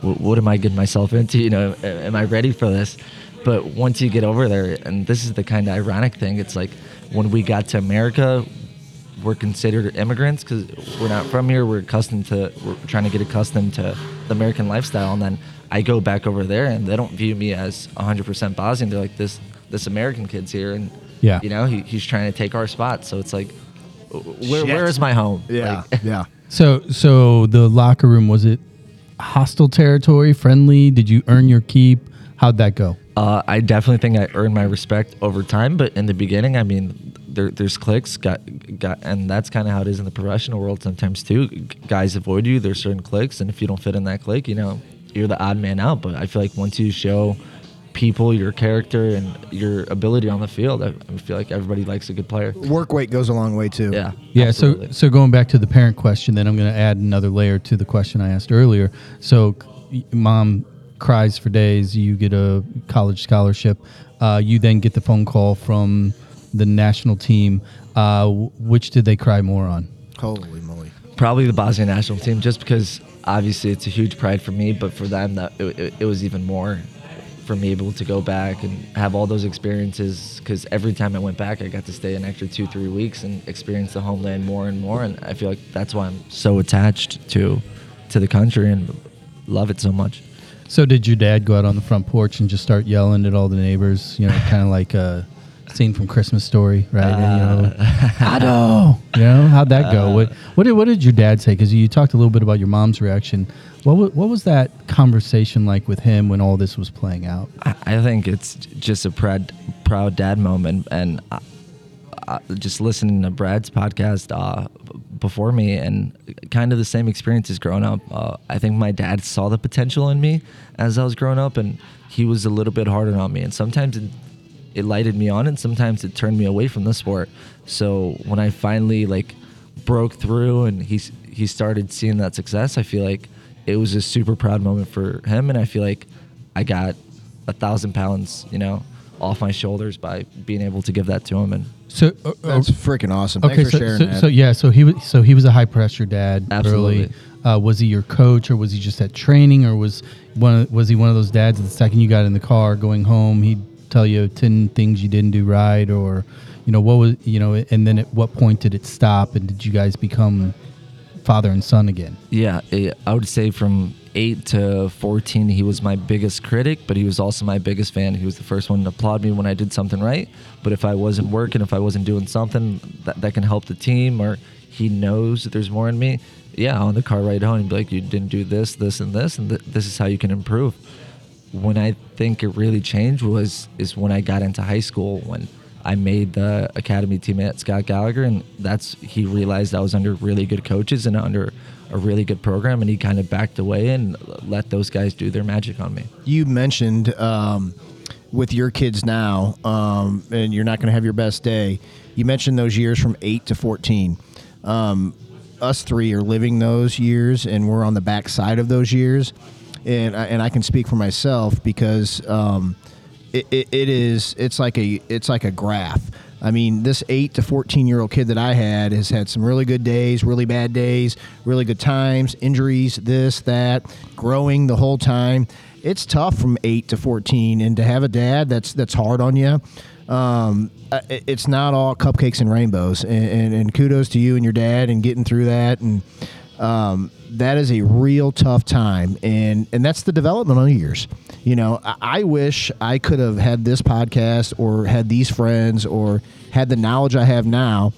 "Wh- what am I getting myself into? You know, am I ready for this? But once you get over there, and this is the kind of ironic thing, it's like when we got to America, we're considered immigrants because we're not from here. We're accustomed to, we're trying to get accustomed to the American lifestyle. And then I go back over there and they don't view me as 100% Bosnian. They're like, this, this American kid's here. And, Yeah. you know, he, he's trying to take our spot. So it's like, where, where is my home? Yeah, Like, [LAUGHS] yeah. So, so the locker room was it hostile territory, friendly? Did you earn your keep? How'd that go? Uh, I definitely think I earned my respect over time, but in the beginning, I mean, there, there's clicks, got, got, and that's kind of how it is in the professional world sometimes too. Guys avoid you. There's certain clicks, and if you don't fit in that clique, you know, you're the odd man out. But I feel like once you show people your character and your ability on the field, I, I feel like everybody likes a good player. Work weight goes a long way too. Yeah, Yeah. absolutely. So, so going back to the parent question, then I'm going to add another layer to the question I asked earlier. So, mom cries for days. You get a college scholarship. Uh, you then get the phone call from the national team. Uh, which did they cry more on? Holy moly. probably the Bosnia national team, just because obviously it's a huge pride for me, but for them that it, it, it was even more for me able to go back and have all those experiences. Because every time I went back, I got to stay an extra two, three weeks and experience the homeland more and more. And I feel like that's why I'm so attached to to the country and love it so much. So, did your dad go out on the front porch and just start yelling at all the neighbors? You know, kind of like a scene from Christmas Story, right? and, you know, Ado. You know, how'd that go? what what did what did your dad say? Because you talked a little bit about your mom's reaction. What what was that conversation like with him when all this was playing out? I, I think it's just a proud proud dad moment, and I, I, just listening to Brad's podcast uh, before me, and kind of the same experiences growing up. Uh, I think my dad saw the potential in me as I was growing up, and he was a little bit harder on me. And sometimes it, it lighted me on, and sometimes it turned me away from the sport. So when I finally like broke through, and he he started seeing that success, I feel like it was a super proud moment for him, and I feel like I got a thousand pounds, you know, off my shoulders by being able to give that to him. And So uh, uh, That's freaking awesome. okay, Thanks for so, sharing so, that. so yeah, so he was so he was a high pressure dad Absolutely. early. Uh, was he your coach, or was he just at training, or was one of- was he one of those dads that the second you got in the car going home, he'd tell you ten things you didn't do right, or you know what was you know, and then at what point did it stop, and did you guys become father and son again? yeah, eh, I would say from eight to fourteen, he was my biggest critic, but he was also my biggest fan. He was the first one to applaud me when I did something right. But if I wasn't working, if I wasn't doing something that, that can help the team, or he knows that there's more in me, yeah, on the car ride home, he'd be like, "You didn't do this, this, and this, and th- this is how you can improve." When I think it really changed was is when I got into high school when I made the academy team at Scott Gallagher and that's he realized I was under really good coaches and under a really good program and he kind of backed away and let those guys do their magic on me. you mentioned um, with your kids now, um, and you're not going to have your best day. You mentioned those years from eight to fourteen. Um, us three are living those years, and we're on the back side of those years. And I, and I can speak for myself because um, it, it, it is it's like a it's like a graph. I mean, this eight to fourteen year old kid that I had has had some really good days, really bad days, really good times, injuries, this that, growing the whole time. It's tough from eight to fourteen, and to have a dad that's that's hard on you. Um, it's not all cupcakes and rainbows, and, and, and kudos to you and your dad and getting through that and um, that is a real tough time and and that's the development developmental years you know I, I wish i could have had this podcast or had these friends or had the knowledge i have now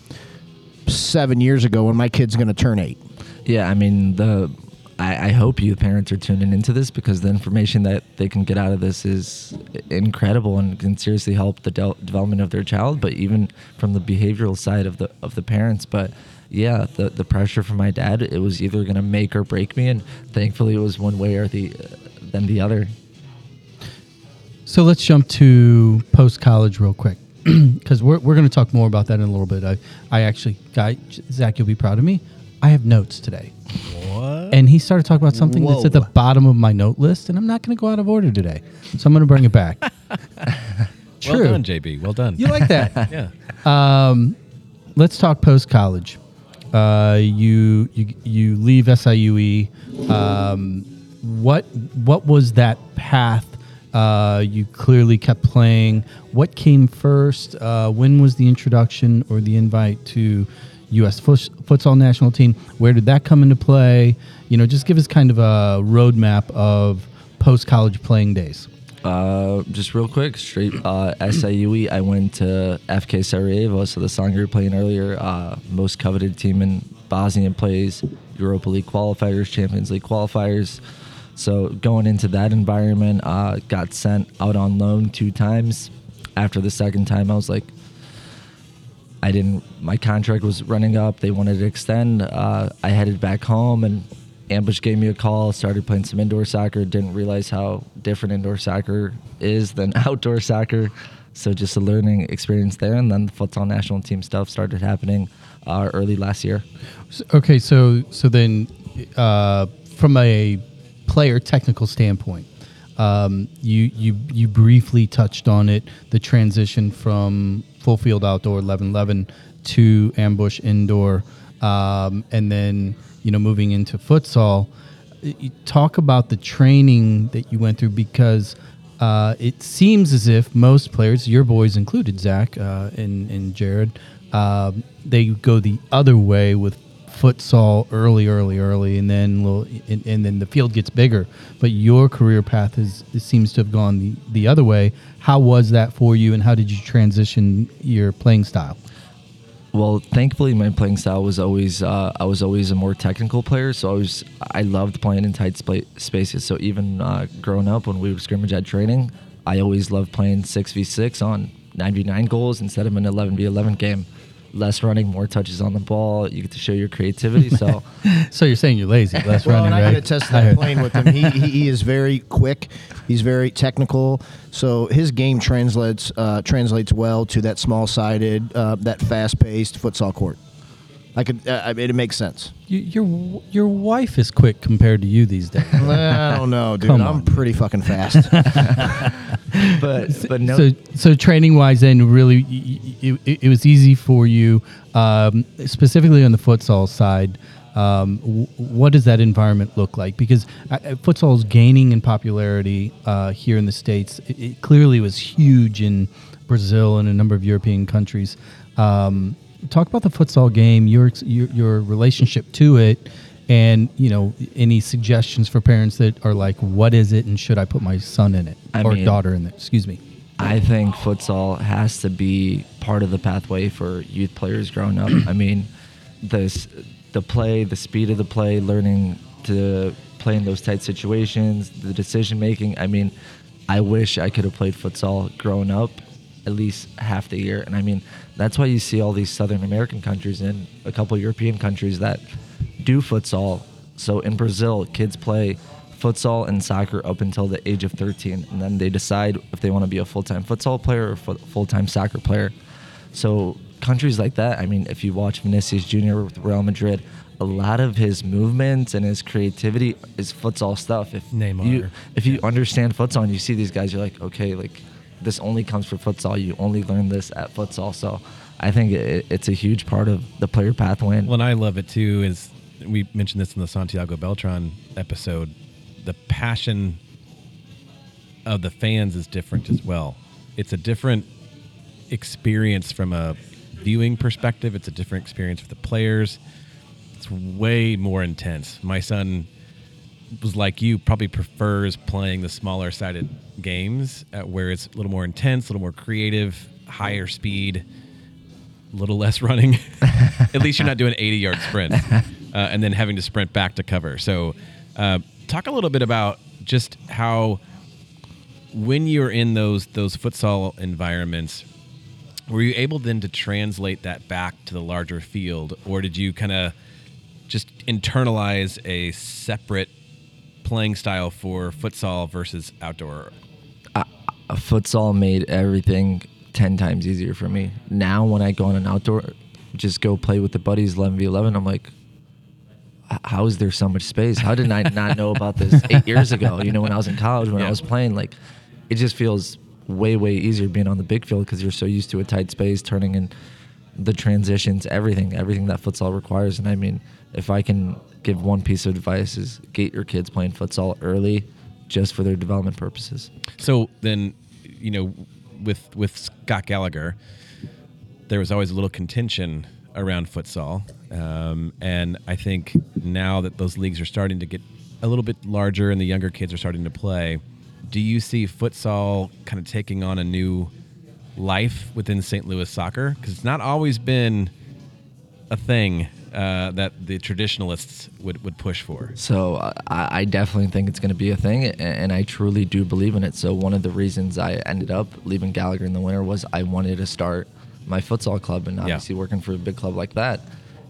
seven years ago when my kid's going to turn eight Yeah, I mean the. I, hope you parents are tuning into this because the information that they can get out of this is incredible and can seriously help the del development of their child. But even from the behavioral side of the of the parents, but yeah, the the pressure from my dad, it was either gonna make or break me, and thankfully it was one way or the uh, than the other. So let's jump to post college real quick [CLEARS THROAT] because we're, we're going to talk more about that in a little bit. I, I actually, guy, Zach, you'll be proud of me. I have notes today. What? And he started talking about something that's at the bottom of my note list, and I'm not going to go out of order today. So I'm going to bring it back. [LAUGHS] True. Well done, JB. Well done. You like that? [LAUGHS] yeah. Um, let's talk post college. Uh, you you you leave SIUE. Um, what what was that path? Uh, you clearly kept playing. What came first? Uh, when was the introduction or the invite to U.S. Futs- futsal national team? Where did that come into play? You know, just give us kind of a roadmap of post college playing days. Uh, just real quick, straight uh, SIUE. I went to FK Sarajevo, so the song you were playing earlier. Uh, most coveted team in Bosnia plays Europa League qualifiers, Champions League qualifiers. So going into that environment, uh, got sent out on loan two times. After the second time, I was like, I didn't. My contract was running up. They wanted to extend. Uh, I headed back home, and Ambush gave me a call. Started playing some indoor soccer. Didn't realize how different indoor soccer is than [LAUGHS] outdoor soccer. So just a learning experience there, and then the futsal national team stuff started happening uh, early last year. Okay, so so then, uh, from a player technical standpoint, um, you you you briefly touched on it, the transition from full field outdoor eleven eleven to ambush indoor, um, and then you know moving into futsal. You talk about the training that you went through because. Uh, it seems as if most players, your boys included, Zach uh, and, and Jared, um, they go the other way with futsal early, early, early, and then little, and, and then the field gets bigger. But your career path is seems to have gone the, the other way. How was that for you, and how did you transition your playing style? Well, thankfully, my playing style was always uh, I was always a more technical player, so I was I loved playing in tight spa- spaces. So even uh, growing up, when we would scrimmage at training, I always loved playing six v six on nine v nine goals instead of an eleven v eleven game. Less running, more touches on the ball. You get to show your creativity. So [LAUGHS] So you're saying you're lazy, less Well, running, and I right? got to test I that [LAUGHS] heard- playing with him. He, he, he is very quick. He's very technical. So his game translates uh, translates well to that small sided, uh, that fast paced futsal court. I could. Uh, I mean, it makes sense. You, your your wife is quick compared to you these days. I don't know, dude. Come I'm on. pretty fucking fast. [LAUGHS] [LAUGHS] but but no, So, so training wise, then really, y- it, it was easy for you, um, specifically on the futsal side. Um, what does that environment look like? Because uh, uh, futsal is gaining in popularity uh, here in the states. It, it clearly was huge in Brazil and a number of European countries. Um, talk about the futsal game, your, your your relationship to it, and you know any suggestions for parents that are like, what is it, and should I put my son in it I or mean- daughter in it? Excuse me. I think futsal has to be part of the pathway for youth players growing up. I mean, this the play, the speed of the play, learning to play in those tight situations, the decision making. I mean, I wish I could have played futsal growing up at least half the year. And I mean, that's why you see all these Southern American countries and a couple European countries that do futsal. So in Brazil, kids play futsal and soccer up until the age of 13, and then they decide if they want to be a full time futsal player or full time soccer player. So countries like that, I mean, if you watch Vinicius Jr. with Real Madrid, a lot of his movements and his creativity is futsal stuff. If Neymar. you if you understand futsal and you see these guys, you're like, okay, like this only comes for futsal. You only learn this at futsal. So I think it, it's a huge part of the player pathway. Well, and I love it too. Is we mentioned this in the Santiago Beltran episode. The passion of the fans is different as well. It's a different experience from a viewing perspective. It's a different experience for the players. It's way more intense. My son was like you, probably prefers playing the smaller sided games uh, where it's a little more intense, a little more creative, higher speed, a little less [LAUGHS] running. [LAUGHS] At least you're not doing 80 yard sprints. [LAUGHS] uh, and then having to sprint back to cover. So, uh, talk a little bit about just how when you're in those those futsal environments, were you able then to translate that back to the larger field, or did you kind of just internalize a separate playing style for futsal versus outdoor? a futsal made everything 10 times easier for me. Now, when I go on an outdoor, just go play with the buddies 11v11, I'm like, how is there so much space? How did I [LAUGHS] not know about this eight years ago? You know, when I was in college, when Yeah. I was playing, like, it just feels way, way easier being on the big field because you're so used to a tight space, turning in the transitions, everything, everything that futsal requires. And I mean, if I can give one piece of advice is get your kids playing futsal early just for their development purposes. So then, you know, with with Scott Gallagher, there was always a little contention around futsal, um, and I think now that those leagues are starting to get a little bit larger and the younger kids are starting to play, do you see futsal kind of taking on a new life within St. Louis soccer? Because it's not always been a thing uh, that the traditionalists would, would push for. So uh, I, I definitely think it's going to be a thing, and I truly do believe in it. So one of the reasons I ended up leaving Gallagher in the winter was I wanted to start my futsal club, and obviously working for a big club like that,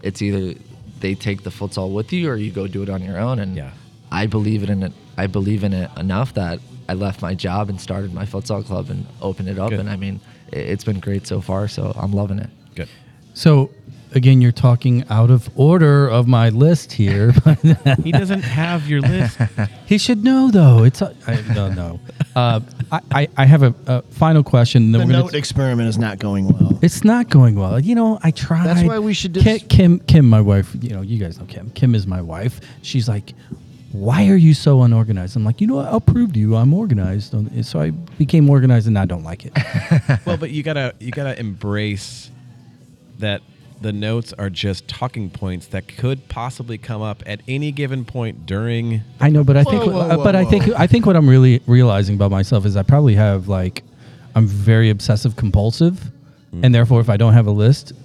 it's either they take the futsal with you or you go do it on your own. And Yeah. I believe in it. I believe in it enough that I left my job and started my futsal club and opened it up. Good. And I mean, it's been great so far. So I'm loving it. Good. So, again, you're talking out of order of my list here. [LAUGHS] He doesn't have your list. [LAUGHS] he should know, though. It's a, I don't know. Uh, I, I, I have a, a final question. then The we're gonna note experiment is not going well. It's not going well. You know, I tried. That's why we should Kim, Kim, Kim, my wife. You know, you guys know Kim. Kim is my wife. She's like, "Why are you so unorganized?" I'm like, "You know what? I'll prove to you I'm organized." So I became organized, and I don't like it. [LAUGHS] well, but you gotta you gotta embrace that the notes are just talking points that could possibly come up at any given point during. I know, but I think, Whoa, whoa, uh, whoa, but I think, I think what I'm really realizing about myself is I probably have like, I'm very obsessive compulsive, and therefore, if I don't have a list, it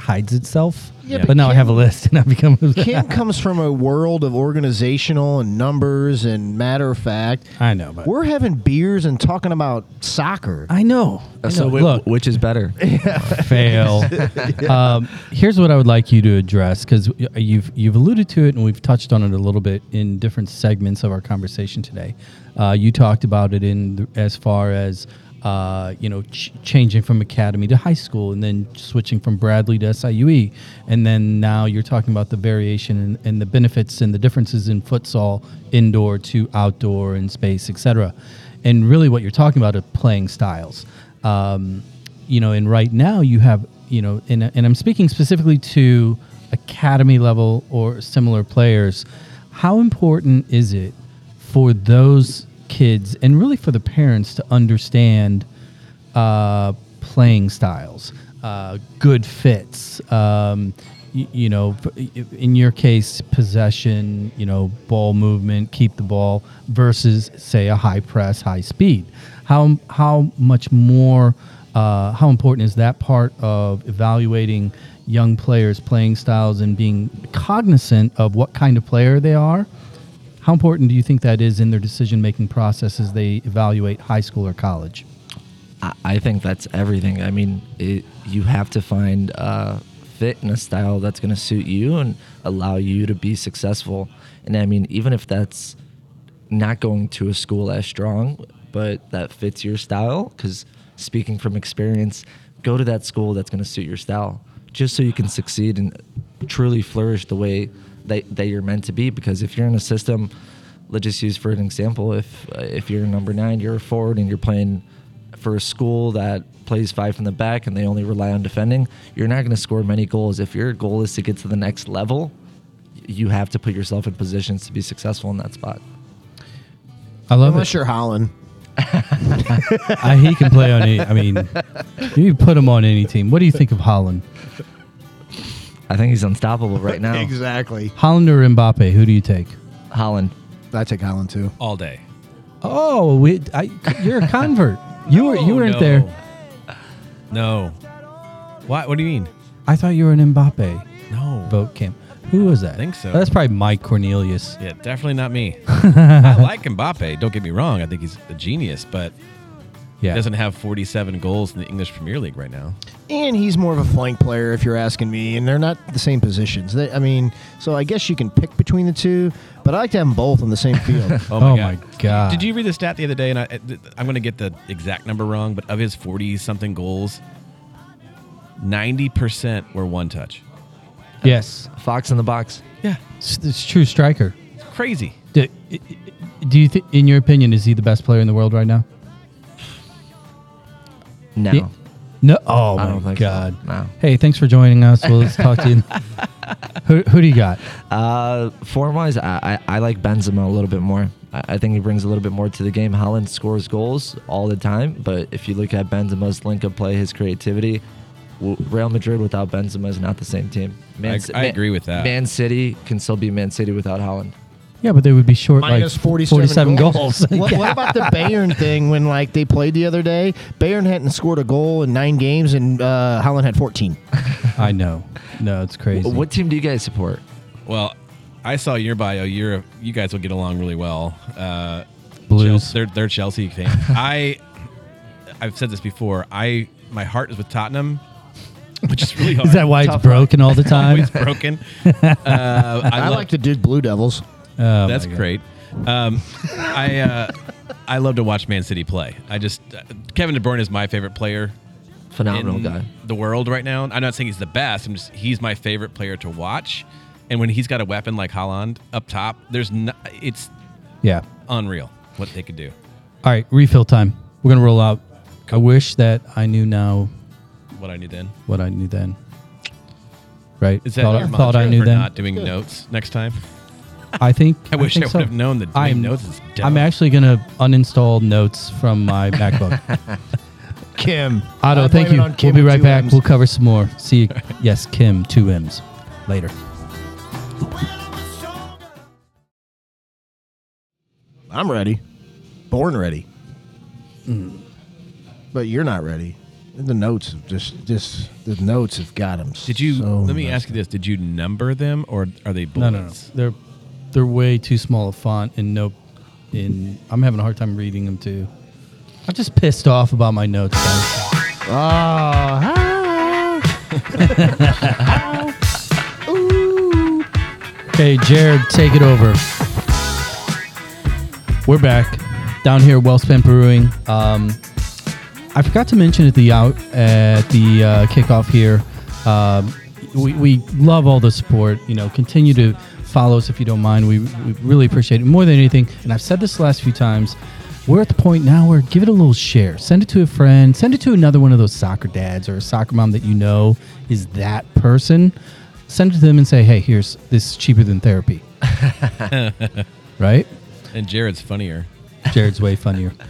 hides itself. Yeah, but, but now I have a list, and I become. Kim [LAUGHS] comes from a world of organizational and numbers and matter of fact. I know, but We're having beers and talking about soccer. I know. I So know. whi- Look, which is better? [LAUGHS] fail. [LAUGHS] um, here's what I would like you to address because you've you've alluded to it and we've touched on it a little bit in different segments of our conversation today. Uh, you talked about it in the, as far as uh, you know ch- changing from academy to high school and then switching from Bradley to SIUE and then now you're talking about the variation and, and the benefits and the differences in futsal indoor to outdoor and space, etc. And really, what you're talking about are playing styles. Um, you know, and right now you have, you know, and, and I'm speaking specifically to academy level or similar players. How important is it for those kids and really for the parents to understand uh, playing styles, uh, good fits. Um, y- you know, in your case, possession. You know, ball movement, keep the ball versus say a high press, high speed. How how much more? Uh, how important is that part of evaluating young players' playing styles and being cognizant of what kind of player they are? How important do you think that is in their decision making process as they evaluate high school or college? I- think that's everything. I mean, it, you have to find a fit and a style that's going to suit you and allow you to be successful. And I mean, even if that's not going to a school as strong, but that fits your style, because speaking from experience, go to that school that's going to suit your style, just so you can succeed and truly flourish the way that, that you're meant to be. Because if you're in a system, let's just use for an example, if uh, if you're number nine, you're a forward and you're playing for a school that plays five from the back and they only rely on defending, you're not going to score many goals. If your goal is to get to the next level, you have to put yourself in positions to be successful in that spot. I love Unless it. you're Haaland. [LAUGHS] I, he can play on any. I mean, you put him on any team. What do you think of Haaland? I think he's unstoppable right [LAUGHS] now. Exactly. Haaland or Mbappe? Who do you take? Haaland. I take Haaland too. all day. Oh, we, I, you're a convert. [LAUGHS] You were you weren't no. there. No. What? What do you mean? I thought you were an Mbappe No. vote, Kim. Who was that? I think so. That's probably Mike Cornelius. Yeah, definitely not me. [LAUGHS] I like Mbappe. Don't get me wrong. I think he's a genius, but Yeah. he doesn't have 47 goals in the English Premier League right now. And he's more of a flank player, if you're asking me. And they're not the same positions. They, I mean, so I guess you can pick between the two, but I like to have them both on the same field. [LAUGHS] Oh, oh my God. Did you read the stat the other day? And I, I'm going to get the exact number wrong, but of his 40 something goals, 90% were one touch. yes. Fox in the box. Yeah, It's, it's true striker. it's crazy. Do, do you think, in your opinion, is he the best player in the world right now? No. Yeah. No. Oh I my don't think so. God. No. Hey, thanks for joining us. We'll let's [LAUGHS] talk to you. who, who do you got? Uh, form wise, I, I, I like Benzema a little bit more. I, I think he brings a little bit more to the game. Haaland scores goals all the time, but if you look at Benzema's link up play, his creativity, Real Madrid without Benzema is not the same team. I- Ci- I agree with that. Man City can still be Man City without Haaland. Yeah, but they would be short Minus like 47, 47 goals. goals. what, [LAUGHS] Yeah. what about the Bayern thing when like they played the other day? Bayern hadn't scored a goal in nine games, and uh, Haaland had 14. [LAUGHS] I know. No, it's crazy. What team do you guys support? Well, I saw your bio. You're you guys will get along really well. Uh, Blues. Chelsea, they're, they're Chelsea fans. [LAUGHS] I I've said this before. I my heart is with Tottenham, which is really hard. Is that why it's broken all the time? always broken? Uh, I, I, love- like the Duke Blue Devils. Oh, That's my God. great. Um, I uh, I love to watch Man City play. I just uh, Kevin De Bruyne is my favorite player Phenomenal in guy. the world right now. I'm not saying he's the best. I'm just he's my favorite player to watch. And when he's got a weapon like Haaland up top, there's no, it's Yeah. unreal what they could do. All right, refill time. We're going to roll out. I wish that I knew now What I knew then. what I knew then. Right? Is that thought, your thought mantra I knew for then. not doing notes next time? [LAUGHS] I think I wish I, think would so. have known that I'm, notes is dumb. I'm actually going to uninstall notes from my [LAUGHS] MacBook. Kim. Ado, thank you. We'll be right back. M's. We'll cover some more. See you. [LAUGHS] Yes, Kim, two M's. Later. I'm ready. Born ready. Mm. But you're not ready. The notes have just just the notes have got them. Did you? So let me messed ask you this: Did you number them, or are they No, no, no. They're they're way too small a font and no in I'm having a hard time reading them too. I'm just pissed off about my notes, guys. Ah, [LAUGHS] Okay, Jared, take it over. We're back down here at Wellspent Brewing. Um, I forgot to mention at the out at the uh, kickoff here. Um, we, we love all the support. You know, continue to follow us if you don't mind. We, we really appreciate it more than anything. And I've said this the last few times. We're at the point now where give it a little share. Send it to a friend. Send it to another one of those soccer dads or a soccer mom that you know is that person. Send it to them and say, "Hey, here's this is cheaper than therapy." [LAUGHS] right? And Jared's funnier. Jared's way funnier. [LAUGHS]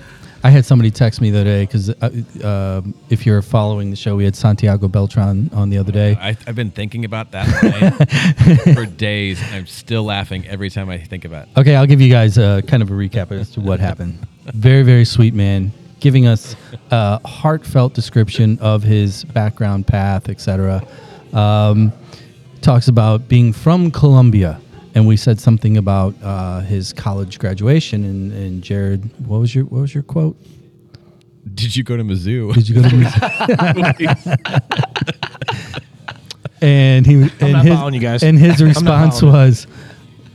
I had somebody text me the other day because uh, um if you're following the show, we had Santiago Beltran on the other day. I, I've been thinking about that [LAUGHS] for days. I'm still laughing every time I think about it. Okay, I'll give you guys a kind of a recap as to what happened. Very, very sweet man, giving us a heartfelt description of his background path, etc. Um, talks about being from Colombia, and we said something about uh, his college graduation. And, and Jared, what was your what was your quote? Did you go to Mizzou? Did you go to Mizzou? [LAUGHS] and he and not his, following you guys. And his [LAUGHS] response was,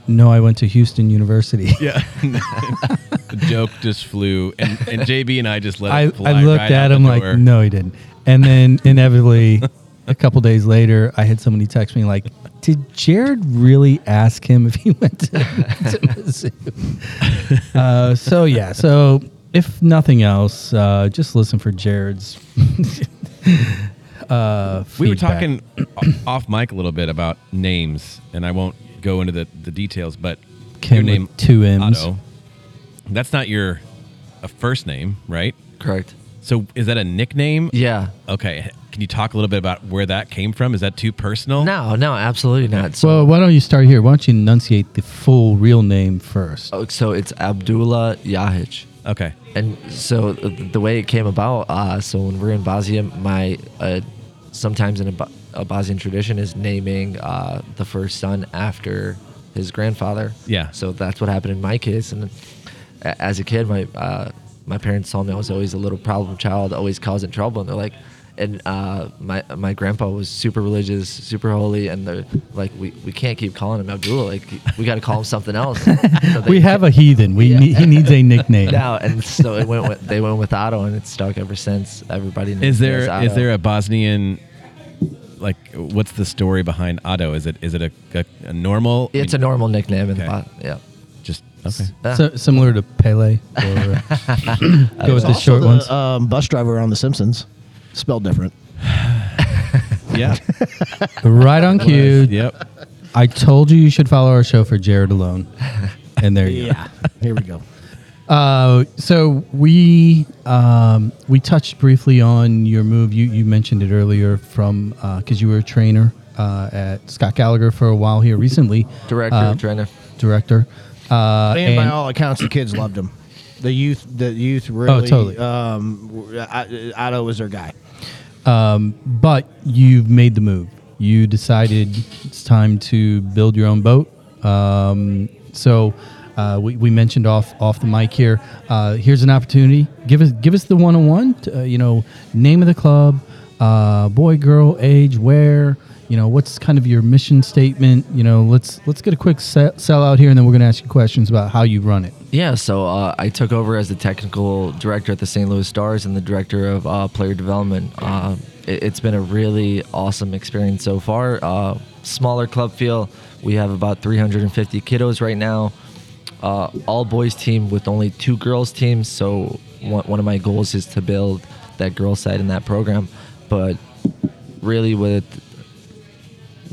"No, I went to Houston University." yeah. [LAUGHS] the joke just flew, and, and JB and I just let I, it fly I looked right at out him like, no, he didn't. And then inevitably, a couple days later, I had somebody text me like, "Did Jared really ask him if he [LAUGHS] went to, to Mizzou?" uh, so yeah, so if nothing else, uh, just listen for Jared's. [LAUGHS] uh, We were talking off mic a little bit about names, and I won't go into the, the details, but Kim your name two M's. Ado. That's not your a first name, right? Correct. So is that a nickname? Yeah. Okay. Can you talk a little bit about where that came from? Is that too personal? No, no, absolutely not. So, Well, why don't you start here? Why don't you enunciate the full real name first? oh, so it's Abdullah Jahic. Okay. And so the the way it came about, uh, so when we're in Bosnia, my uh, sometimes in a, Bo- a Bosnian tradition is naming uh, the first son after his grandfather. Yeah. So that's what happened in my case. And as a kid, my uh, my parents told me I was always a little problem child, always causing trouble, and they're like. And uh, my my grandpa was super religious, super holy, and they're like, we, we can't keep calling him Abdullah. Like we got to call him something else. [LAUGHS] So We have a heathen. We Yeah. need, he needs a nickname. [LAUGHS] now, and so it went. With, they went with Ado, and it's stuck ever since. Everybody knows Is me there as is there a Bosnian like what's the story behind Ado? Is it is it a, a, a normal? It's a normal nickname in the Okay. Bo- yeah. just okay. Yeah. So, similar to Pele. Or, uh, [LAUGHS] go with the short the, ones. Um, bus driver on The Simpsons, spelled different. [SIGHS] Yeah. right on cue. yep. I told you you should follow our show for Jared alone. And there you go. Yeah. Here we go. Uh, so we um, we touched briefly on your move. You you mentioned it earlier from because you were a trainer uh, at Scott Gallagher for a while here recently. Director, Uh, trainer. director. Uh, And, by all accounts, the kids loved him. The youth, the youth really. Oh, totally. Um, I- Ado was their guy. Um, but you've made the move. You decided it's time to build your own boat. Um, so uh, we, we mentioned off off the mic here. Uh, here's an opportunity. Give us give us the one on one. You know, name of the club, uh, boy, girl, age, where. You know, what's kind of your mission statement? You know, let's let's get a quick se- sell out here, and then we're going to ask you questions about how you run it. Yeah, so uh, I took over as the technical director at the St. Louis Stars and the director of uh, player development. Uh, it, it's been a really awesome experience so far. Uh, smaller club feel. We have about 350 kiddos right now. Uh, all boys team with only two girls teams. So one, one of my goals is to build that girls side in that program. But really, with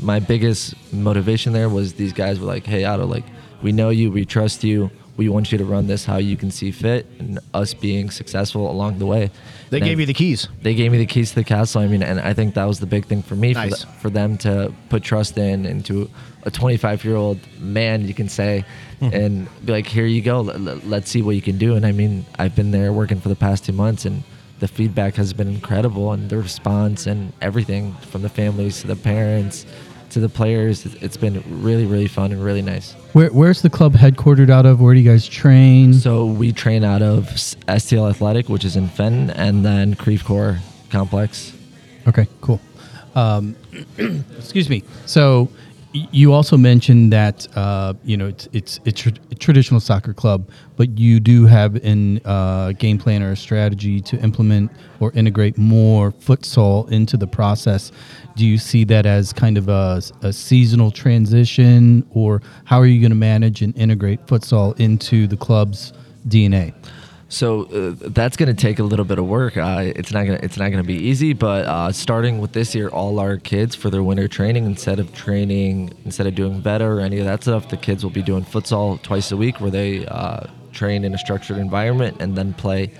my biggest motivation there was these guys were like, "Hey, Ado, like we know you, we trust you, we want you to run this how you can see fit, and us being successful along the way." They And gave you the keys. they gave me the keys to the castle. I mean, and I think that was the big thing for me, Nice. for, the, for them to put trust in into a 25 year old man, you can say, mm-hmm. and be like, here you go, let- let's see what you can do. And I mean, I've been there working for the past two months, and the feedback has been incredible, and the response and everything from the families to the parents to the players, it- it's been really, really fun and really nice. Where, where's the club headquartered out of? Where do you guys train? So we train out of STL Athletic, which is in Fenton, and then Creve Coeur Complex. Okay, cool. Um, [CLEARS THROAT] excuse me. So y- you also mentioned that uh, you know it's it's it's tr- a traditional soccer club, but you do have an uh, game plan or a strategy to implement or integrate more futsal into the process. Do you see that as kind of a, a seasonal transition, or how are you going to manage and integrate futsal into the club's DNA? So uh, that's going to take a little bit of work. Uh, it's not going to it's not going to be easy, but uh, starting with this year, all our kids for their winter training, instead of training, instead of doing Vetta or any of that stuff, the kids will be doing futsal twice a week, where they uh, train in a structured environment and then play.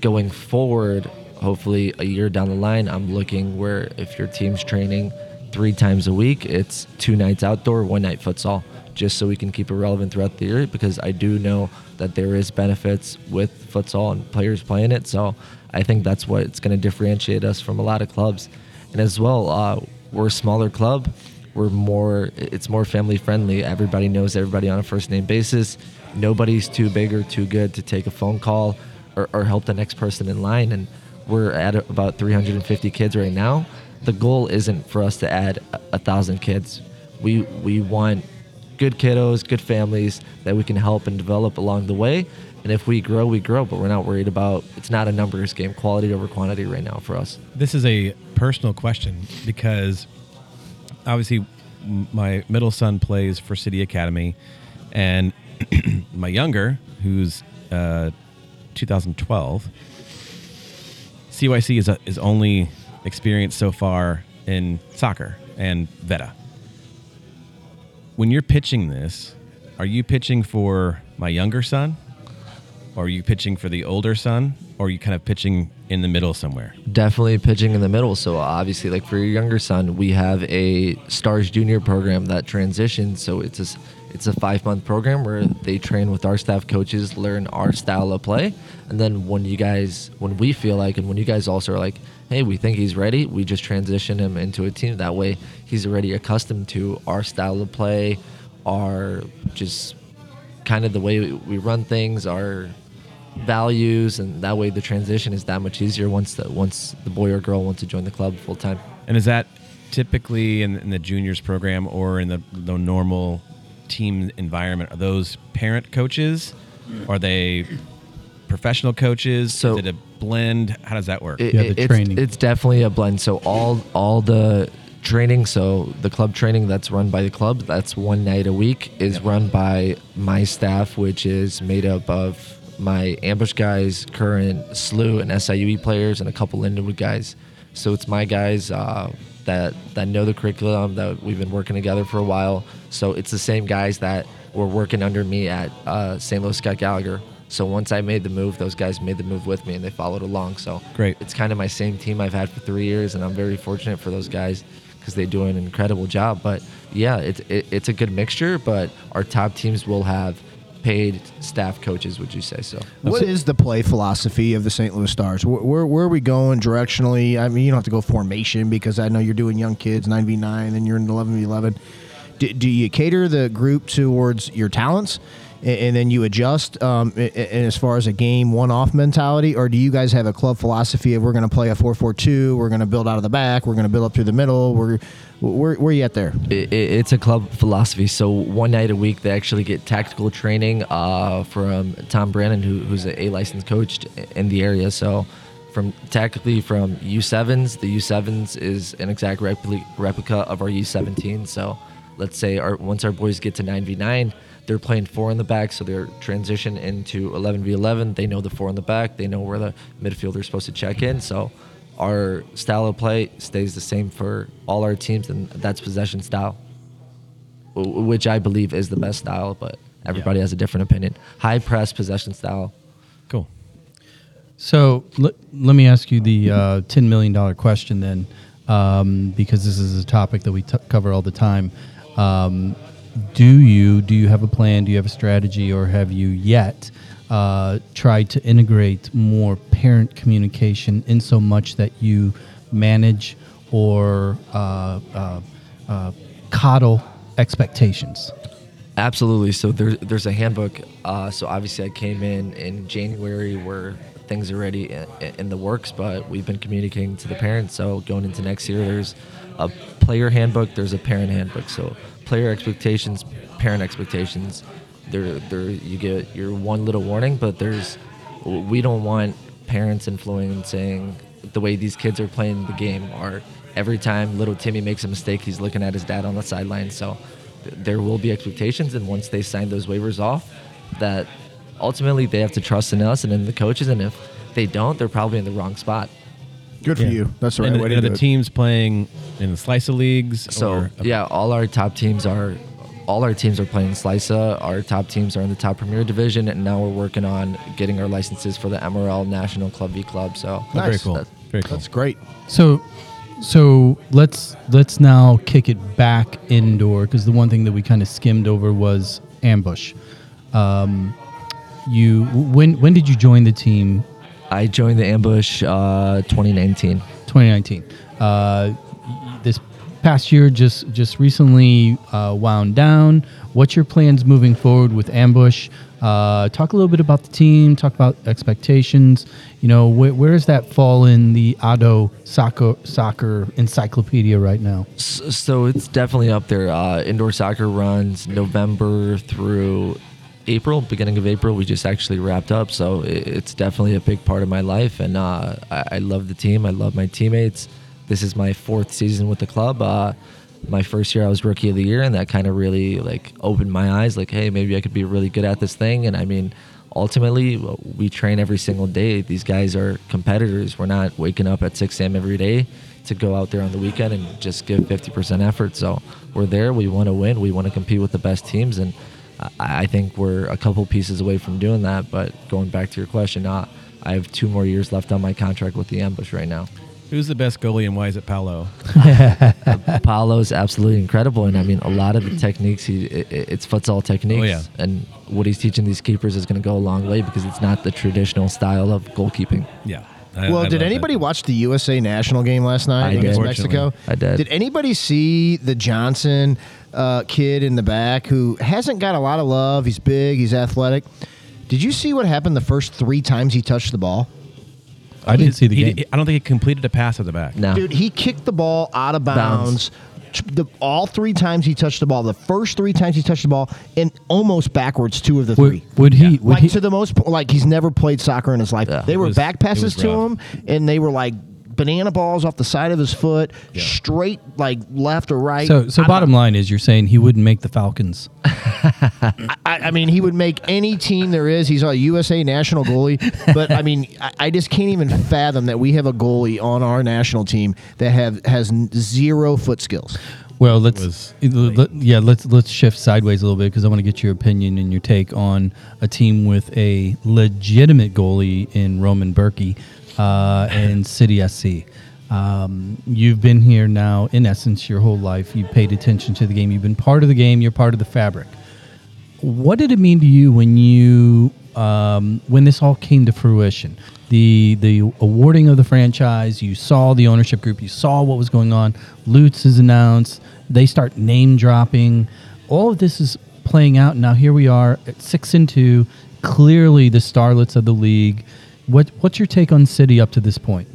Going forward, hopefully a year down the line, I'm looking where if your team's training three times a week, it's two nights outdoor, one night futsal just so we can keep it relevant throughout the year because I do know that there is benefits with futsal and players playing it. So I think that's what it's going to differentiate us from a lot of clubs. And as well, uh, we're a smaller club. We're more, it's more family friendly. Everybody knows everybody on a first name basis. Nobody's too big or too good to take a phone call or, or help the next person in line. And we're at about 350 kids right now. The goal isn't for us to add a, thousand kids. We we want good kiddos, good families that we can help and develop along the way. And if we grow, we grow, but we're not worried about it's not a numbers game, quality over quantity right now for us. This is a personal question because obviously my middle son plays for City Academy, and [CLEARS THROAT] my younger, who's uh, 2012, CYC is a, is only experienced so far in soccer and Vetta. When you're pitching this, are you pitching for my younger son, or are you pitching for the older son, or are you kind of pitching in the middle somewhere? Definitely pitching in the middle. So obviously, like for your younger son, we have a Stars Junior program that transitions. So it's a, It's a five month program where they train with our staff coaches, learn our style of play, and then when you guys, when we feel like, and when you guys also are like, hey, we think he's ready, we just transition him into a team. That way, he's already accustomed to our style of play, our just kind of the way we- run things, our values, and that way the transition is that much easier once the once the boy or girl wants to join the club full time. And is that typically in, in the juniors program or in the, the normal team environment? Are those parent coaches? Are they professional coaches? So- is it a blend? How does that work? It- Yeah, the it's, training. it's definitely a blend. So all all the training, so the club training that's run by the club, that's one night a week, is run by my staff, which is made up of my ambush guys, current SLU and SIUE players, and a couple Lindenwood guys. So it's my guys uh, that that know the curriculum that we've been working together for a while. So it's the same guys that were working under me at uh, St. Louis Scott Gallagher. So once I made the move, those guys made the move with me and they followed along. So Great. It's kind of my same team I've had for three years, and I'm very fortunate for those guys because they do an incredible job. But yeah, it's it, it's a good mixture. But our top teams will have paid staff coaches. Would you say so? What is the play philosophy of the St. Louis Stars? Where, where, where are we going directionally? I mean, you don't have to go formation because I know you're doing young kids, 9v9, then you're in 11v11. Do, do you cater the group towards your talents and, and then you adjust um, a- a- and as far as a game one off mentality? Or do you guys have a club philosophy of we're going to play a 4 4 2, we're going to build out of the back, we're going to build up through the middle? We're, where, where are you at there? it, it- it's a club philosophy. So one night a week, they actually get tactical training uh, from Tom Brannon, who, who's a a licensed coach in the area. So from tactically from U7s, the U7s is an exact repli- replica of our U17. So let's say our once our boys get to 9v9, they're playing four in the back, so they're transition into 11v11. They know the four in the back. They know where the midfielder is supposed to check in. So our style of play stays the same for all our teams, and that's possession style, which I believe is the best style, but everybody has a different opinion. High press possession style. Cool. So let, let me ask you the uh, $10 million question then, um, because this is a topic that we t- cover all the time. Um, do you do you have a plan? Do you have a strategy, or have you yet uh, tried to integrate more parent communication in so much that you manage or uh, uh, uh, coddle expectations? Absolutely. So there, there's a handbook. Uh, so obviously, I came in in January where things are already in, in the works, but we've been communicating to the parents. So going into next year, there's a player handbook. There's a parent handbook. So player expectations, parent expectations. There, there, you get your one little warning, but there's, we don't want parents influencing the way these kids are playing the game. Or every time little Timmy makes a mistake, he's looking at his dad on the sideline. So there will be expectations, and once they sign those waivers off, that ultimately they have to trust in us and in the coaches. And if they don't, they're probably in the wrong spot. Good for Yeah. you. That's the right and way are to the do it. teams playing in the SLYSA leagues? So or yeah, all our top teams are all our teams are playing SLYSA. Our top teams are in the top Premier Division, and now we're working on getting our licenses for the MRL National Club V Club. So Oh, very Nice. cool. That- Very cool. That's great. So, so let's let's now kick it back indoor because the one thing that we kind of skimmed over was ambush. Um, you when when did you join the team? I joined the ambush uh, 2019. 2019. Uh, this past year just just recently uh, wound down. What's your plans moving forward with ambush? Uh, talk a little bit about the team. Talk about expectations. You know, where, where does that fall in the Ado soccer soccer encyclopedia right now? S- So it's definitely up there. Uh, indoor soccer runs November through April, beginning of April. We just actually wrapped up, so it's definitely a big part of my life, and uh, I-, love the team. I love my teammates. This is my fourth season with the club. Uh, my first year, I was rookie of the year, and that kind of really like opened my eyes. Like, hey, maybe I could be really good at this thing. And I mean, ultimately, we train every single day. These guys are competitors. We're not waking up at 6 a.m. every day to go out there on the weekend and just give 50% effort. So we're there. We want to win. We want to compete with the best teams. And I, I think we're a couple pieces away from doing that. But going back to your question, uh, I have two more years left on my contract with the Ambush right now. Who's the best goalie and why is it Paolo? [LAUGHS] Paolo is absolutely incredible, and I mean, a lot of the techniques, he, it, it's futsal techniques, Oh, yeah. and what he's teaching these keepers is going to go a long way because it's not the traditional style of goalkeeping. Yeah. I- Well, I did anybody that. watch the USA national game last night I did. against Unfortunately. Mexico? I did. Did anybody see the Johnson uh, kid in the back who hasn't got a lot of love? He's big, he's athletic. Did you see what happened the first three times he touched the ball? I didn't see the He- game. he- I don't think he completed a pass at the back. No, Dude, he kicked the ball out of bounds. Bounds. The, all three times he touched the ball, the first three times he touched the ball, and almost backwards two of the three. would, would he? Yeah. Would like he? to the most, like he's never played soccer in his life. Yeah. they were was- back passes to rough. him, and they were like banana balls off the side of his foot, Yeah. straight like left or right. so, so I- bottom line is, you're saying he wouldn't make the Falcons. [LAUGHS] I, I mean, he would make any team there is. He's a USA national goalie, but I mean, I, I just can't even fathom that we have a goalie on our national team that have has zero foot skills. Well, let's let- yeah, let's let's shift sideways a little bit because I want to get your opinion and your take on a team with a legitimate goalie in Roman Bürki uh, and City SC. Um, you've been here now, in essence, your whole life. You've paid attention to the game. You've been part of the game. You're part of the fabric. What did it mean to you when you um, when this all came to fruition? The the awarding of the franchise. You saw the ownership group. You saw what was going on. Lutz is announced. They start name dropping. All of this is playing out. Now here we are at six and two. Clearly the starlets of the league. What what's your take on City up to this point?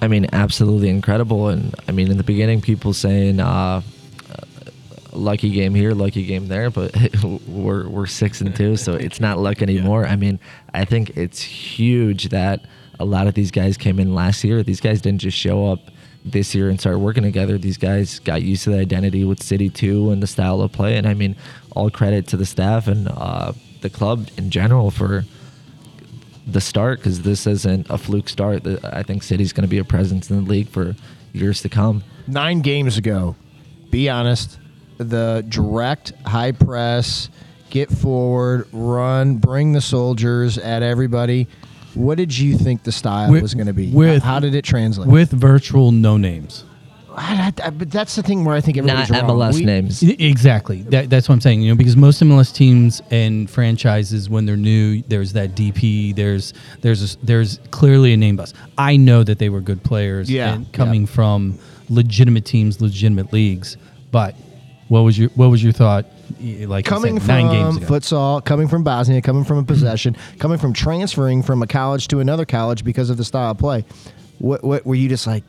I mean, absolutely incredible. And I mean, in the beginning, people saying, uh, uh, lucky game here, lucky game there, but [LAUGHS] we're, we're six and two, so it's not luck anymore. I mean, I think it's huge that a lot of these guys came in last year. These guys didn't just show up this year and start working together. These guys got used to the identity with City 2 and the style of play. And I mean, all credit to the staff and uh, the club in general for the start because this isn't a fluke start. The- I think City's going to be a presence in the league for years to come. Nine games ago, be honest, the direct high press, get forward, run, bring the soldiers at everybody. What did you think the style With- was going to be? with- How did it translate? With virtual no names. I, I- but that's the thing where I think Not everybody's wrong. MLS We- names. I- Exactly. That, that's what I'm saying. You know, because most MLS teams and franchises, when they're new, there's that DP. There's there's a, there's clearly a name bus. I know that they were good players. Yeah, and coming yeah. from legitimate teams, legitimate leagues. But what was your what was your thought? Like coming said, nine from games ago. futsal, coming from Bosnia, coming from a mm-hmm. possession, coming from transferring from a college to another college because of the style of play. What, what were you just like?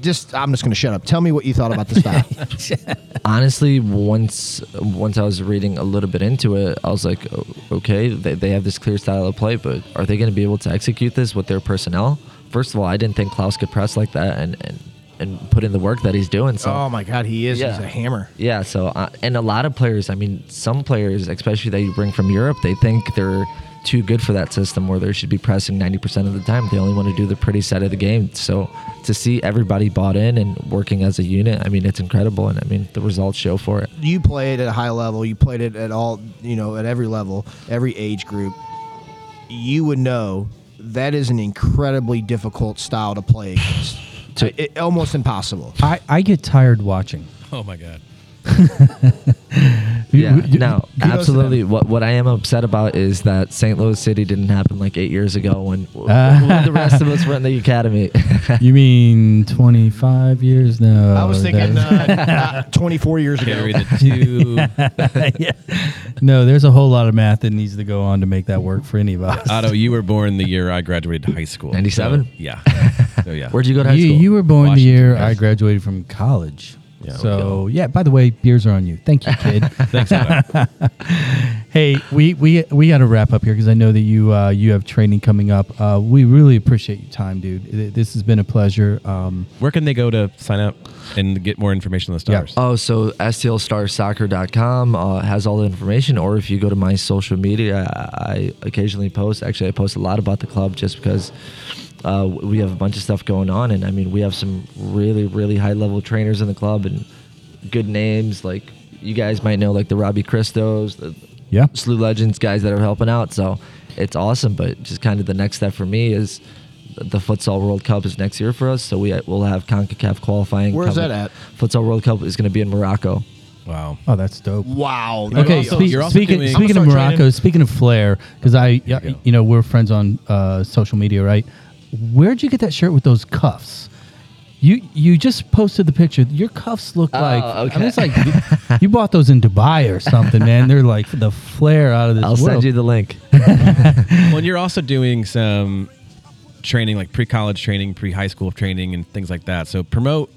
Just I'm just going to shut up. Tell me what you thought about the style. [LAUGHS] Honestly, once once I was reading a little bit into it, I was like, okay, they, they have this clear style of play, but are they going to be able to execute this with their personnel? First of all, I didn't think Klauss could press like that and, and, and put in the work that he's doing. So oh my God, he is. Yeah. He's a hammer. Yeah, so uh, and a lot of players, I mean, some players, especially that you bring from Europe, they think they're too good for that system where they should be pressing 90% of the time. They only want to do the pretty side of the game. So to see everybody bought in and working as a unit, I mean, it's incredible. And I mean, the results show for it. You played at a high level. You played it at all. You know, at every level, every age group. You would know that is an incredibly difficult style to play against. To- It- almost impossible. I, I get tired watching. Oh my god. Yeah, You- no, absolutely. What what I am upset about is that St. Louis City didn't happen like eight years ago when, [LAUGHS] Ah. when the rest of us were in the academy. [LAUGHS] You mean 25 years now? I was thinking uh, uh, 24 years ago. Carry the [LAUGHS] two. yeah. No, there's a whole lot of math that needs to go on to make that work for any of us. Ado, you were born the year I graduated high school. 97? So, yeah. So yeah. Where'd you go to high you, school? you were born the year yes. I graduated from college. Yeah, so yeah. By the way, beers are on you. Thank you, kid. [LAUGHS] Thanks, [LAUGHS] hey, we we we got to wrap up here because I know that you uh, you have training coming up. Uh, we really appreciate your time, dude. This has been a pleasure. Um, Where can they go to sign up and get more information on the Yeah. stars? Oh, so stlstarsoccer.com uh, has all the information, or if you go to my social media, I, I occasionally post. Actually, I post a lot about the club just because uh, we have a bunch of stuff going on, and I mean, we have some really, really high level trainers in the club and good names. Like you guys might know, like the Robbie Christos, the Yeah. SLU Legends guys that are helping out. So it's awesome, but just kind of the next step for me is the futsal World Cup is next year for us, so we will have Concacaf qualifying. Where's that at? Futsal World Cup is going to be in Morocco. Wow. Oh, that's dope. Wow. Okay, also- speak- you're speaking doing- speaking of Morocco, training. speaking of flair, because I, you you know, we're friends on uh, social media, right? Where'd you get that shirt with those cuffs? You you just posted the picture. Your cuffs look oh, like I mean, okay. it's like you, [LAUGHS] you bought those in Dubai or something, man. They're like the flare out of this I'll world. send you the link. [LAUGHS] well, and you're also doing some training, like pre-college training, pre-high school training, and things like that. So promote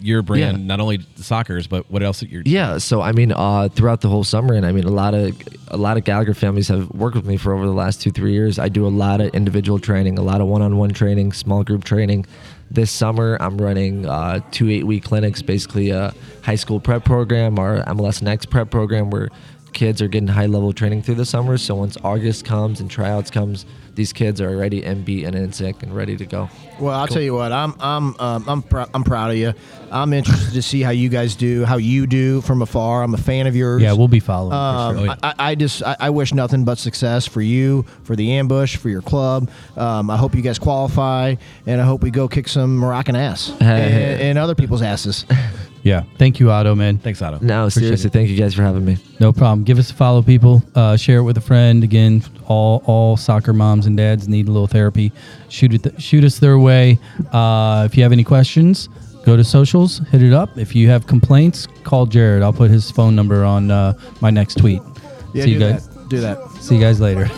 your brand, Yeah. not only the soccer's, but what else that you're. Yeah, so I mean, uh, throughout the whole summer, and I mean, a lot of a lot of Gallagher families have worked with me for over the last two three years. I do a lot of individual training, a lot of one on one training, small group training. This summer, I'm running uh, two eight week clinics, basically a high school prep program or MLS Next prep program, where kids are getting high level training through the summer. So once August comes and tryouts comes, these kids are already MB and NSYNC and ready to go. Well, I'll tell you what. I'm I'm um, I'm prou- I'm proud of you. I'm interested to see how you guys do, how you do from afar. I'm a fan of yours. yeah, we'll be following. for Um, sure. Oh, yeah. I, I just I, I wish nothing but success for you, for the ambush, for your club. Um, I hope you guys qualify, and I hope we go kick some Moroccan ass and, and other people's asses. [LAUGHS] Yeah, thank you, Ado, man. Thanks, Ado. No, Appreciate seriously, it. thank you guys for having me. No problem. Give us a follow, people. Uh, share it with a friend. Again, all all soccer moms and dads need a little therapy. Shoot it. shoot us their way. Uh, if you have any questions, go to socials. Hit it up. If you have complaints, call Jared. I'll put his phone number on uh, my next tweet. Yeah, See do you guys. that. Do that. See you guys later.